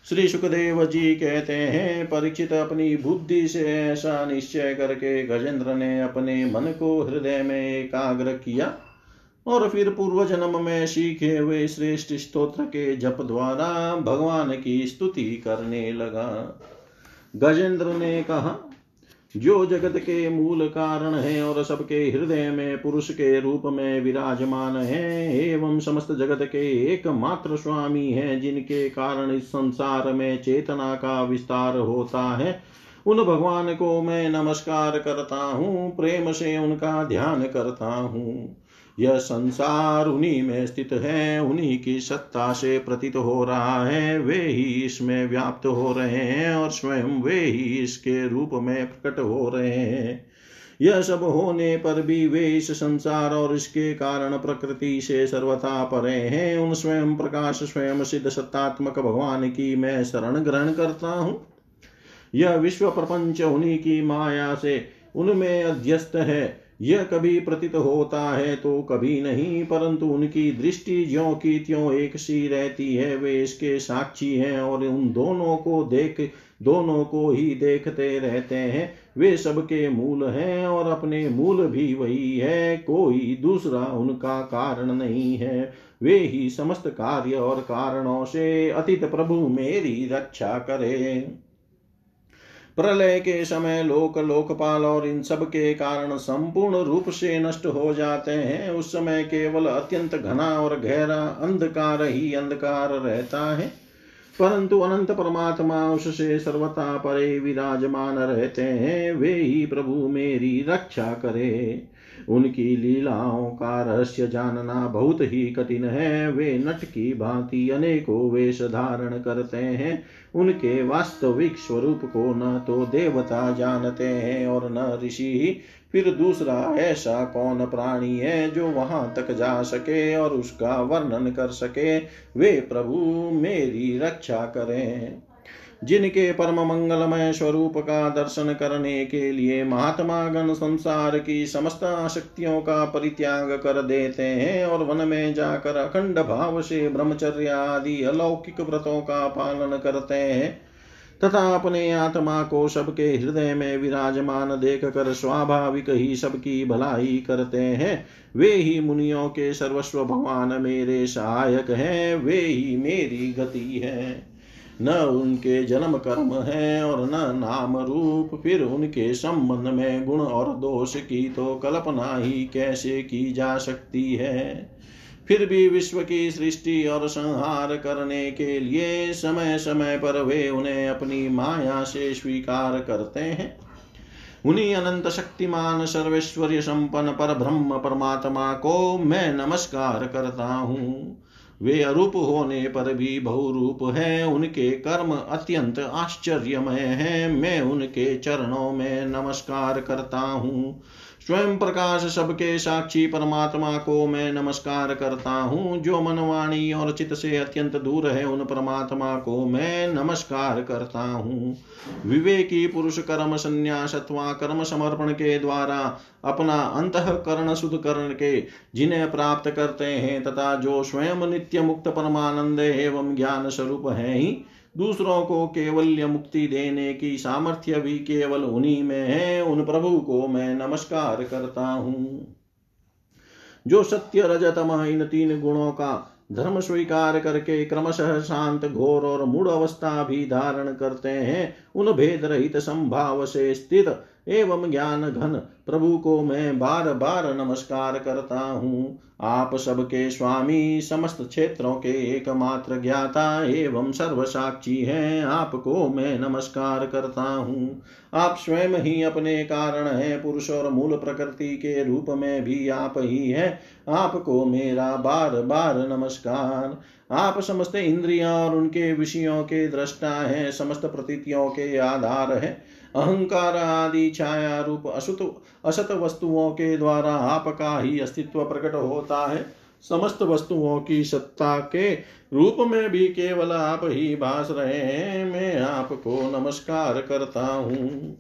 श्री सुखदेव जी कहते हैं, परीक्षित अपनी बुद्धि से ऐसा निश्चय करके गजेंद्र ने अपने मन को हृदय में एकाग्र किया। और फिर पूर्व जन्म में सीखे हुए श्रेष्ठ स्तोत्र के जप द्वारा भगवान की स्तुति करने लगा। गजेंद्र ने कहा, जो जगत के मूल कारण है और सबके हृदय में पुरुष के रूप में विराजमान है, एवं समस्त जगत के एकमात्र स्वामी है, जिनके कारण इस संसार में चेतना का विस्तार होता है, उन भगवान को मैं नमस्कार करता हूँ, प्रेम से उनका ध्यान करता हूँ। यह संसार उन्हीं में स्थित है, उन्हीं की सत्ता से प्रतीत हो रहा है। वे ही इसमें व्याप्त हो रहे हैं और स्वयं वे ही इसके रूप में प्रकट हो रहे हैं। यह सब होने पर भी वे इस संसार और इसके कारण प्रकृति से सर्वथा परे हैं। उन स्वयं प्रकाश, स्वयं सिद्ध सत्तात्मक भगवान की मैं शरण ग्रहण करता हूँ। यह विश्व प्रपंच उन्हीं की माया से उनमें अध्यस्त है। यह कभी प्रतीत होता है तो कभी नहीं, परंतु उनकी दृष्टि ज्यो की त्यों एक सी रहती है। वे इसके साक्षी हैं और उन दोनों को देख, दोनों को ही देखते रहते हैं। वे सबके मूल हैं और अपने मूल भी वही है। कोई दूसरा उनका कारण नहीं है। वे ही समस्त कार्य और कारणों से अतीत प्रभु मेरी रक्षा करें। प्रलय के समय लोक, लोकपाल और इन सब के कारण संपूर्ण रूप से नष्ट हो जाते हैं। उस समय केवल अत्यंत घना और गहरा अंधकार ही अंधकार रहता है। परंतु अनंत परमात्मा उससे सर्वता परे विराजमान रहते हैं। वे ही प्रभु मेरी रक्षा करे। उनकी लीलाओं का रहस्य जानना बहुत ही कठिन है। वे नट की भांति अनेकों वेश धारण करते हैं। उनके वास्तविक स्वरूप को न तो देवता जानते हैं और न ऋषि फिर दूसरा ऐसा कौन प्राणी है जो वहाँ तक जा सके और उसका वर्णन कर सके? वे प्रभु मेरी रक्षा करें। जिनके परम मंगलमय स्वरूप का दर्शन करने के लिए महात्मा गण संसार की समस्त आशक्तियों का परित्याग कर देते हैं और वन में जाकर अखंड भाव से ब्रह्मचर्य आदि अलौकिक व्रतों का पालन करते हैं तथा अपने आत्मा को सबके हृदय में विराजमान देख कर स्वाभाविक ही सबकी भलाई करते हैं। वे ही मुनियों के सर्वस्व भगवान मेरे सहायक हैं, वे ही मेरी गति है। न उनके जन्म कर्म है और न नाम रूप, फिर उनके संबंध में गुण और दोष की तो कल्पना ही कैसे की जा सकती है? फिर भी विश्व की सृष्टि और संहार करने के लिए समय समय पर वे उन्हें अपनी माया से स्वीकार करते हैं। उन्हीं अनंत शक्तिमान सर्वेश्वर्य संपन्न पर ब्रह्म परमात्मा को मैं नमस्कार करता हूँ। वे अरूप होने पर भी बहुरूप हैं, उनके कर्म अत्यंत आश्चर्यमय हैं। मैं उनके चरणों में नमस्कार करता हूँ। स्वयं प्रकाश सबके साक्षी परमात्मा को मैं नमस्कार करता हूँ। जो मनवाणी और चित से अत्यंत दूर है, उन परमात्मा को मैं नमस्कार करता हूँ। विवेकी, पुरुष, कर्म, संन्यास अथवा कर्म समर्पण के द्वारा अपना अंत करण शुद्ध करण के जिन्हें प्राप्त करते हैं, तथा जो स्वयं नित्य मुक्त परमानंद एवं ज्ञान स्वरूप है ही दूसरों को केवल्य मुक्ति देने की सामर्थ्य भी केवल उन्हीं में है, उन प्रभु को मैं नमस्कार करता हूँ। जो सत्य रजतम इन तीन गुणों का धर्म स्वीकार करके क्रमशः शांत, घोर और मूढ़ अवस्था भी धारण करते हैं, उन भेद रहित संभाव से स्थित एवं ज्ञान घन, प्रभु को मैं बार बार नमस्कार करता हूँ। आप सबके स्वामी समस्त क्षेत्रों के एकमात्र ज्ञाता एवं सर्वसाक्षी हैं। आपको मैं नमस्कार करता हूँ। आप स्वयं ही अपने कारण हैं। पुरुष और मूल प्रकृति के रूप में भी आप ही हैं। आपको मेरा बार बार नमस्कार। आप समस्त इंद्रिया और उनके विषयों के दृष्टा हैं। समस्त प्रतीतियों के आधार है। अहंकार आदि छाया रूप असुत असत वस्तुओं के द्वारा आपका ही अस्तित्व प्रकट होता है। समस्त वस्तुओं की सत्ता के रूप में भी केवल आप ही भास रहे हैं। मैं आपको नमस्कार करता हूँ।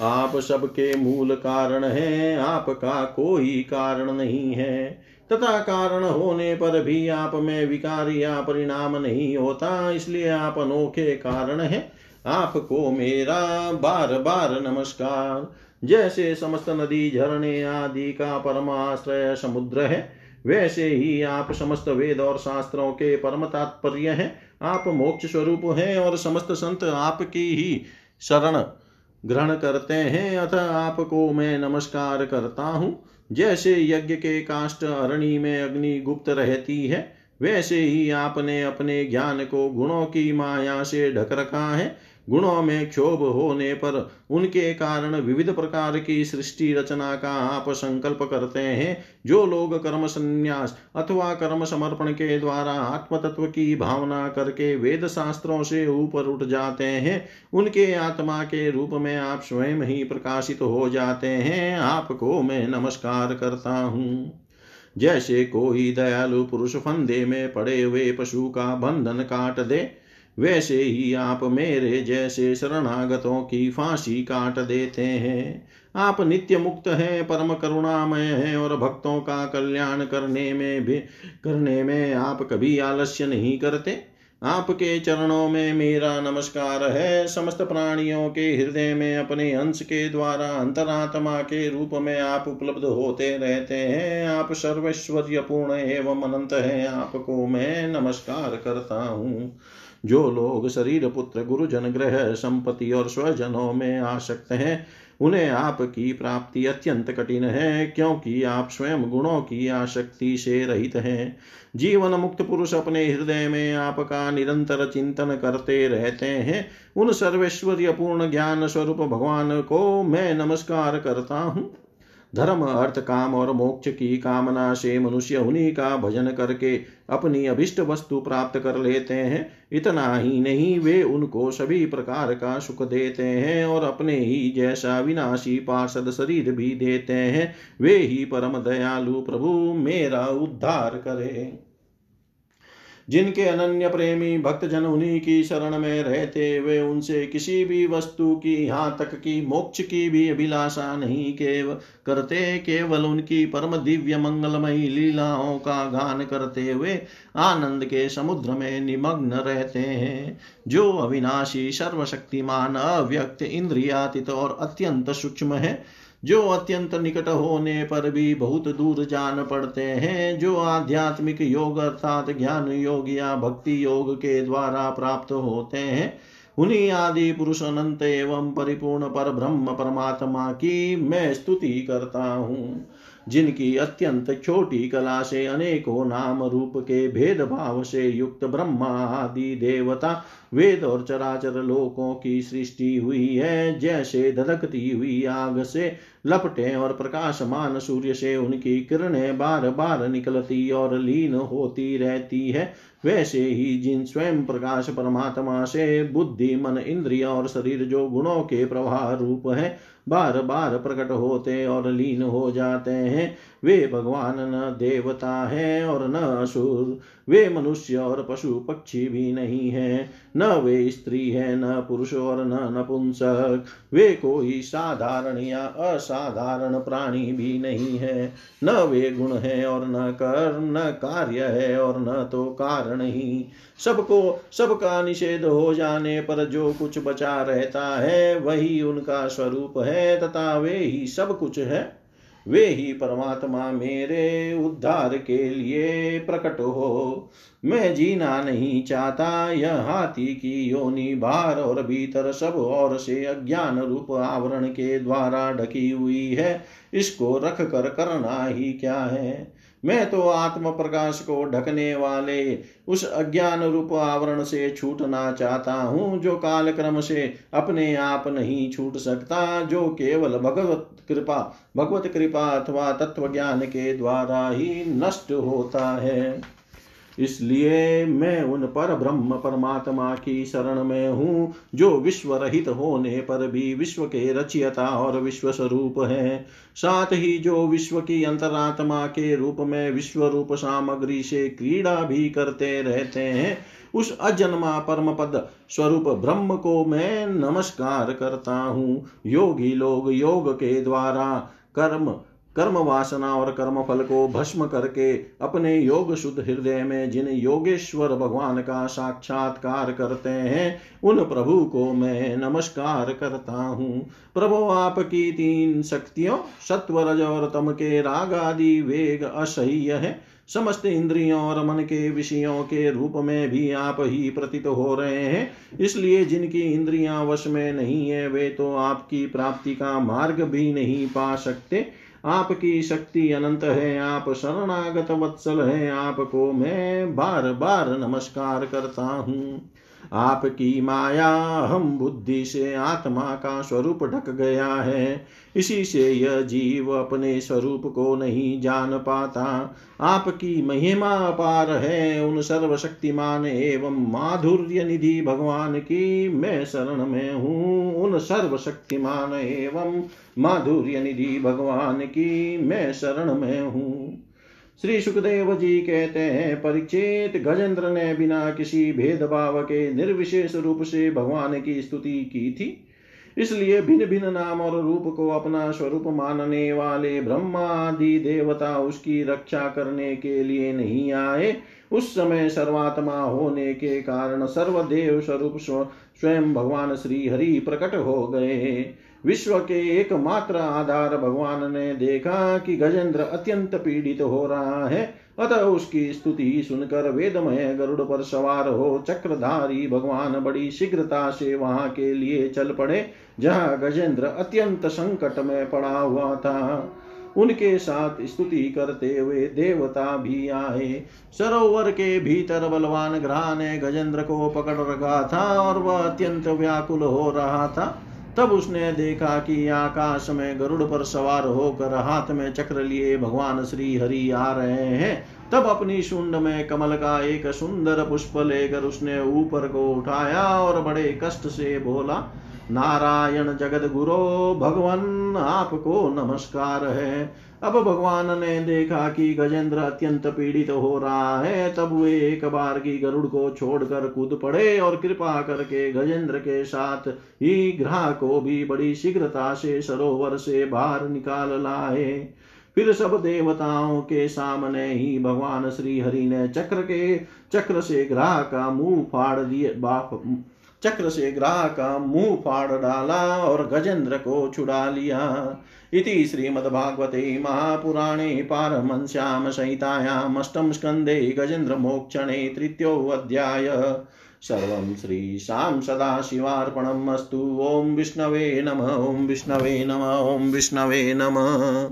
आप सबके मूल कारण हैं। आपका कोई कारण नहीं है। तथा कारण होने पर भी आप में विकार या परिणाम नहीं होता। इसलिए आप अनोखे कारण है। आपको मेरा बार बार नमस्कार। जैसे समस्त नदी झरने आदि का परमाश्रय समुद्र है, वैसे ही आप समस्त वेद और शास्त्रों के परम तात्पर्य हैं। आप मोक्ष स्वरूप हैं और समस्त संत आपकी ही शरण ग्रहण करते हैं। अतः आपको मैं नमस्कार करता हूँ। जैसे यज्ञ के काष्ट अरणि में अग्नि गुप्त रहती है वैसे ही आपने अपने ज्ञान को गुणों की माया से ढक रखा है। गुणों में क्षोभ होने पर उनके कारण विविध प्रकार की सृष्टि रचना का आप संकल्प करते हैं। जो लोग कर्म संन्यास अथवा कर्म समर्पण के द्वारा आत्म तत्व की भावना करके वेद शास्त्रों से ऊपर उठ जाते हैं, उनके आत्मा के रूप में आप स्वयं ही प्रकाशित हो जाते हैं। आपको मैं नमस्कार करता हूँ। जैसे कोई दयालु पुरुष फंदे में पड़े हुए पशु का बंधन काट दे, वैसे ही आप मेरे जैसे शरणागतों की फांसी काट देते हैं। आप नित्य मुक्त हैं, परम करुणामय हैं और भक्तों का कल्याण करने में भी, करने में आप कभी आलस्य नहीं करते। आपके चरणों में मेरा नमस्कार है। समस्त प्राणियों के हृदय में अपने अंश के द्वारा अंतरात्मा के रूप में आप उपलब्ध होते रहते हैं। आप सर्वैश्वर्य पूर्ण एवं अनंत हैं। आपको मैं नमस्कार करता हूँ। जो लोग शरीर, पुत्र, गुरुजन ग्रह संपत्ति और स्वजनों में आसक्त हैं उन्हें आपकी प्राप्ति अत्यंत कठिन है, क्योंकि आप स्वयं गुणों की आसक्ति से रहित हैं। जीवन मुक्त पुरुष अपने हृदय में आपका निरंतर चिंतन करते रहते हैं। उन सर्वेश्वर्य पूर्ण ज्ञान स्वरूप भगवान को मैं नमस्कार करता हूँ। धर्म, अर्थ, काम और मोक्ष की कामना से मनुष्य उन्हीं का भजन करके अपनी अभिष्ट वस्तु प्राप्त कर लेते हैं। इतना ही नहीं, वे उनको सभी प्रकार का सुख देते हैं और अपने ही जैसा विनाशी पार्षद शरीर भी देते हैं। वे ही परम दयालु प्रभु, मेरा उद्धार करें। जिनके अनन्य प्रेमी भक्त जन उन्हीं की शरण में रहते, वे उनसे किसी भी वस्तु की, यहाँ तक कि मोक्ष की भी अभिलाषा नहीं केव करते, केवल उनकी परम दिव्य मंगलमयी लीलाओं का गान करते हुए आनंद के समुद्र में निमग्न रहते हैं। जो अविनाशी सर्वशक्तिमान, अव्यक्त, इंद्रियातीत और अत्यंत सूक्ष्म है जो अत्यंत निकट होने पर भी बहुत दूर जान पड़ते हैं, जो आध्यात्मिक योग अर्थात ज्ञान योग या भक्ति योग के द्वारा प्राप्त होते हैं, उन्हीं आदि पुरुष अनंत एवं परिपूर्ण पर ब्रह्म परमात्मा की मैं स्तुति करता हूँ, जिनकी अत्यंत छोटी कला से अनेकों नाम रूप के भेदभाव से युक्त ब्रह्मा आदि देवता वेद और चराचर लोकों की सृष्टि हुई है। जैसे धधकती हुई आग से लपटे और प्रकाशमान सूर्य से उनकी किरणें बार बार निकलती और लीन होती रहती है। वैसे ही जिन स्वयं प्रकाश परमात्मा से बुद्धि, मन, इंद्रिय और शरीर जो गुणों के प्रवाह रूप है बार बार प्रकट होते और लीन हो जाते हैं। वे भगवान न देवता है और न असुर। वे मनुष्य और पशु पक्षी भी नहीं है। न वे स्त्री है, न पुरुष और न नपुंसक। वे कोई साधारण या असाधारण प्राणी भी नहीं है। न वे गुण है और न कर्म, न कार्य है और न तो कारण ही। सबको, सबका निषेध हो जाने पर जो कुछ बचा रहता है, वही उनका स्वरूप है, तथा वे ही सब कुछ है। वे ही परमात्मा मेरे उद्धार के लिए प्रकट हो। मैं जीना नहीं चाहता, यह हाथी की योनि बाहर और भीतर सब और से अज्ञान रूप आवरण के द्वारा ढकी हुई है। इसको रख कर करना ही क्या है? मैं तो आत्म प्रकाश को ढकने वाले उस अज्ञान रूप आवरण से छूटना चाहता हूँ, जो काल क्रम से अपने आप नहीं छूट सकता, जो केवल भगवत कृपा भगवत कृपा अथवा तत्व ज्ञान के द्वारा ही नष्ट होता है। इसलिए मैं उन पर ब्रह्म परमात्मा की शरण में हूँ, जो विश्व रहित होने पर भी विश्व के रचियता और विश्व स्वरूप है। साथ ही जो विश्व की अंतरात्मा के रूप में विश्व रूप सामग्री से क्रीड़ा भी करते रहते हैं, उस अजन्मा परम पद स्वरूप ब्रह्म को मैं नमस्कार करता हूँ। योगी लोग योग के द्वारा कर्म कर्म वासना और कर्म फल को भस्म करके अपने योग शुद्ध हृदय में जिन योगेश्वर भगवान का साक्षात्कार करते हैं, उन प्रभु को मैं नमस्कार करता हूँ। प्रभु, आपकी तीन शक्तियों सत्व रज और तम के राग आदि वेग असह्य है। समस्त इंद्रियों और मन के विषयों के रूप में भी आप ही प्रतीत हो रहे हैं। इसलिए जिनकी इंद्रियाँ वश में नहीं है, वे तो आपकी प्राप्ति का मार्ग भी नहीं पा सकते। आपकी शक्ति अनंत है, आप शरणागत वत्सल है, आपको मैं बार बार नमस्कार करता हूँ। आपकी माया हम बुद्धि से आत्मा का स्वरूप ढक गया है, इसी से यह जीव अपने स्वरूप को नहीं जान पाता। आपकी महिमा अपार है, उन सर्वशक्तिमान एवं माधुर्य निधि भगवान की मैं शरण में हूँ, उन सर्वशक्तिमान एवं माधुर्य निधि भगवान की मैं शरण में हूँ। श्री सुखदेव जी कहते हैं परीक्षित गजेंद्र ने बिना किसी भेदभाव के निर्विशेष रूप से भगवान की स्तुति की थी। इसलिए भिन्न भिन्न नाम और रूप को अपना स्वरूप मानने वाले ब्रह्मा आदि देवता उसकी रक्षा करने के लिए नहीं आए। उस समय सर्वात्मा होने के कारण सर्वदेव स्वरूप स्वयं भगवान श्री हरि प्रकट हो गए। विश्व के एकमात्र आधार भगवान ने देखा कि गजेंद्र अत्यंत पीड़ित हो रहा है। अतः उसकी स्तुति सुनकर वेदमय गरुड़ पर सवार हो चक्रधारी भगवान बड़ी शीघ्रता से वहाँ के लिए चल पड़े, जहाँ गजेंद्र अत्यंत संकट में पड़ा हुआ था। उनके साथ स्तुति करते हुए देवता भी आए। सरोवर के भीतर बलवान ग्रह ने गजेंद्र को पकड़ रखा था और वह अत्यंत व्याकुल हो रहा था। तब उसने देखा कि आकाश में गरुड़ पर सवार होकर हाथ में चक्र लिए भगवान श्री हरि आ रहे हैं। तब अपनी शुंड में कमल का एक सुंदर पुष्प लेकर उसने ऊपर को उठाया और बड़े कष्ट से बोला, नारायण जगत गुरो भगवान आपको नमस्कार है। अब भगवान ने देखा कि गजेंद्र अत्यंत पीड़ित हो रहा है, तब वे एक बार की गरुड़ को छोड़कर कूद पड़े और कृपा करके गजेंद्र के साथ ही ग्रह को भी बड़ी शीघ्रता से सरोवर से बाहर निकाल लाए। फिर सब देवताओं के सामने ही भगवान श्री हरि ने चक्र के, चक्र से ग्रह का मुँह फाड़ दिए चक्र से ग्राह का मुँह फाड़ डाला और गजेंद्र को छुड़ा लिया। इति श्रीमद्भागवते महापुराणे पारमश्याम संहितायामष्टम स्कन्धे गजेन्द्रमोक्षणे तृतीयोऽध्याय सर्वं श्रीशां सदाशिवार्पणम् अस्तु। ॐ विष्णवे नम। ॐ विष्णवे नम। ॐ विष्णवे नमः।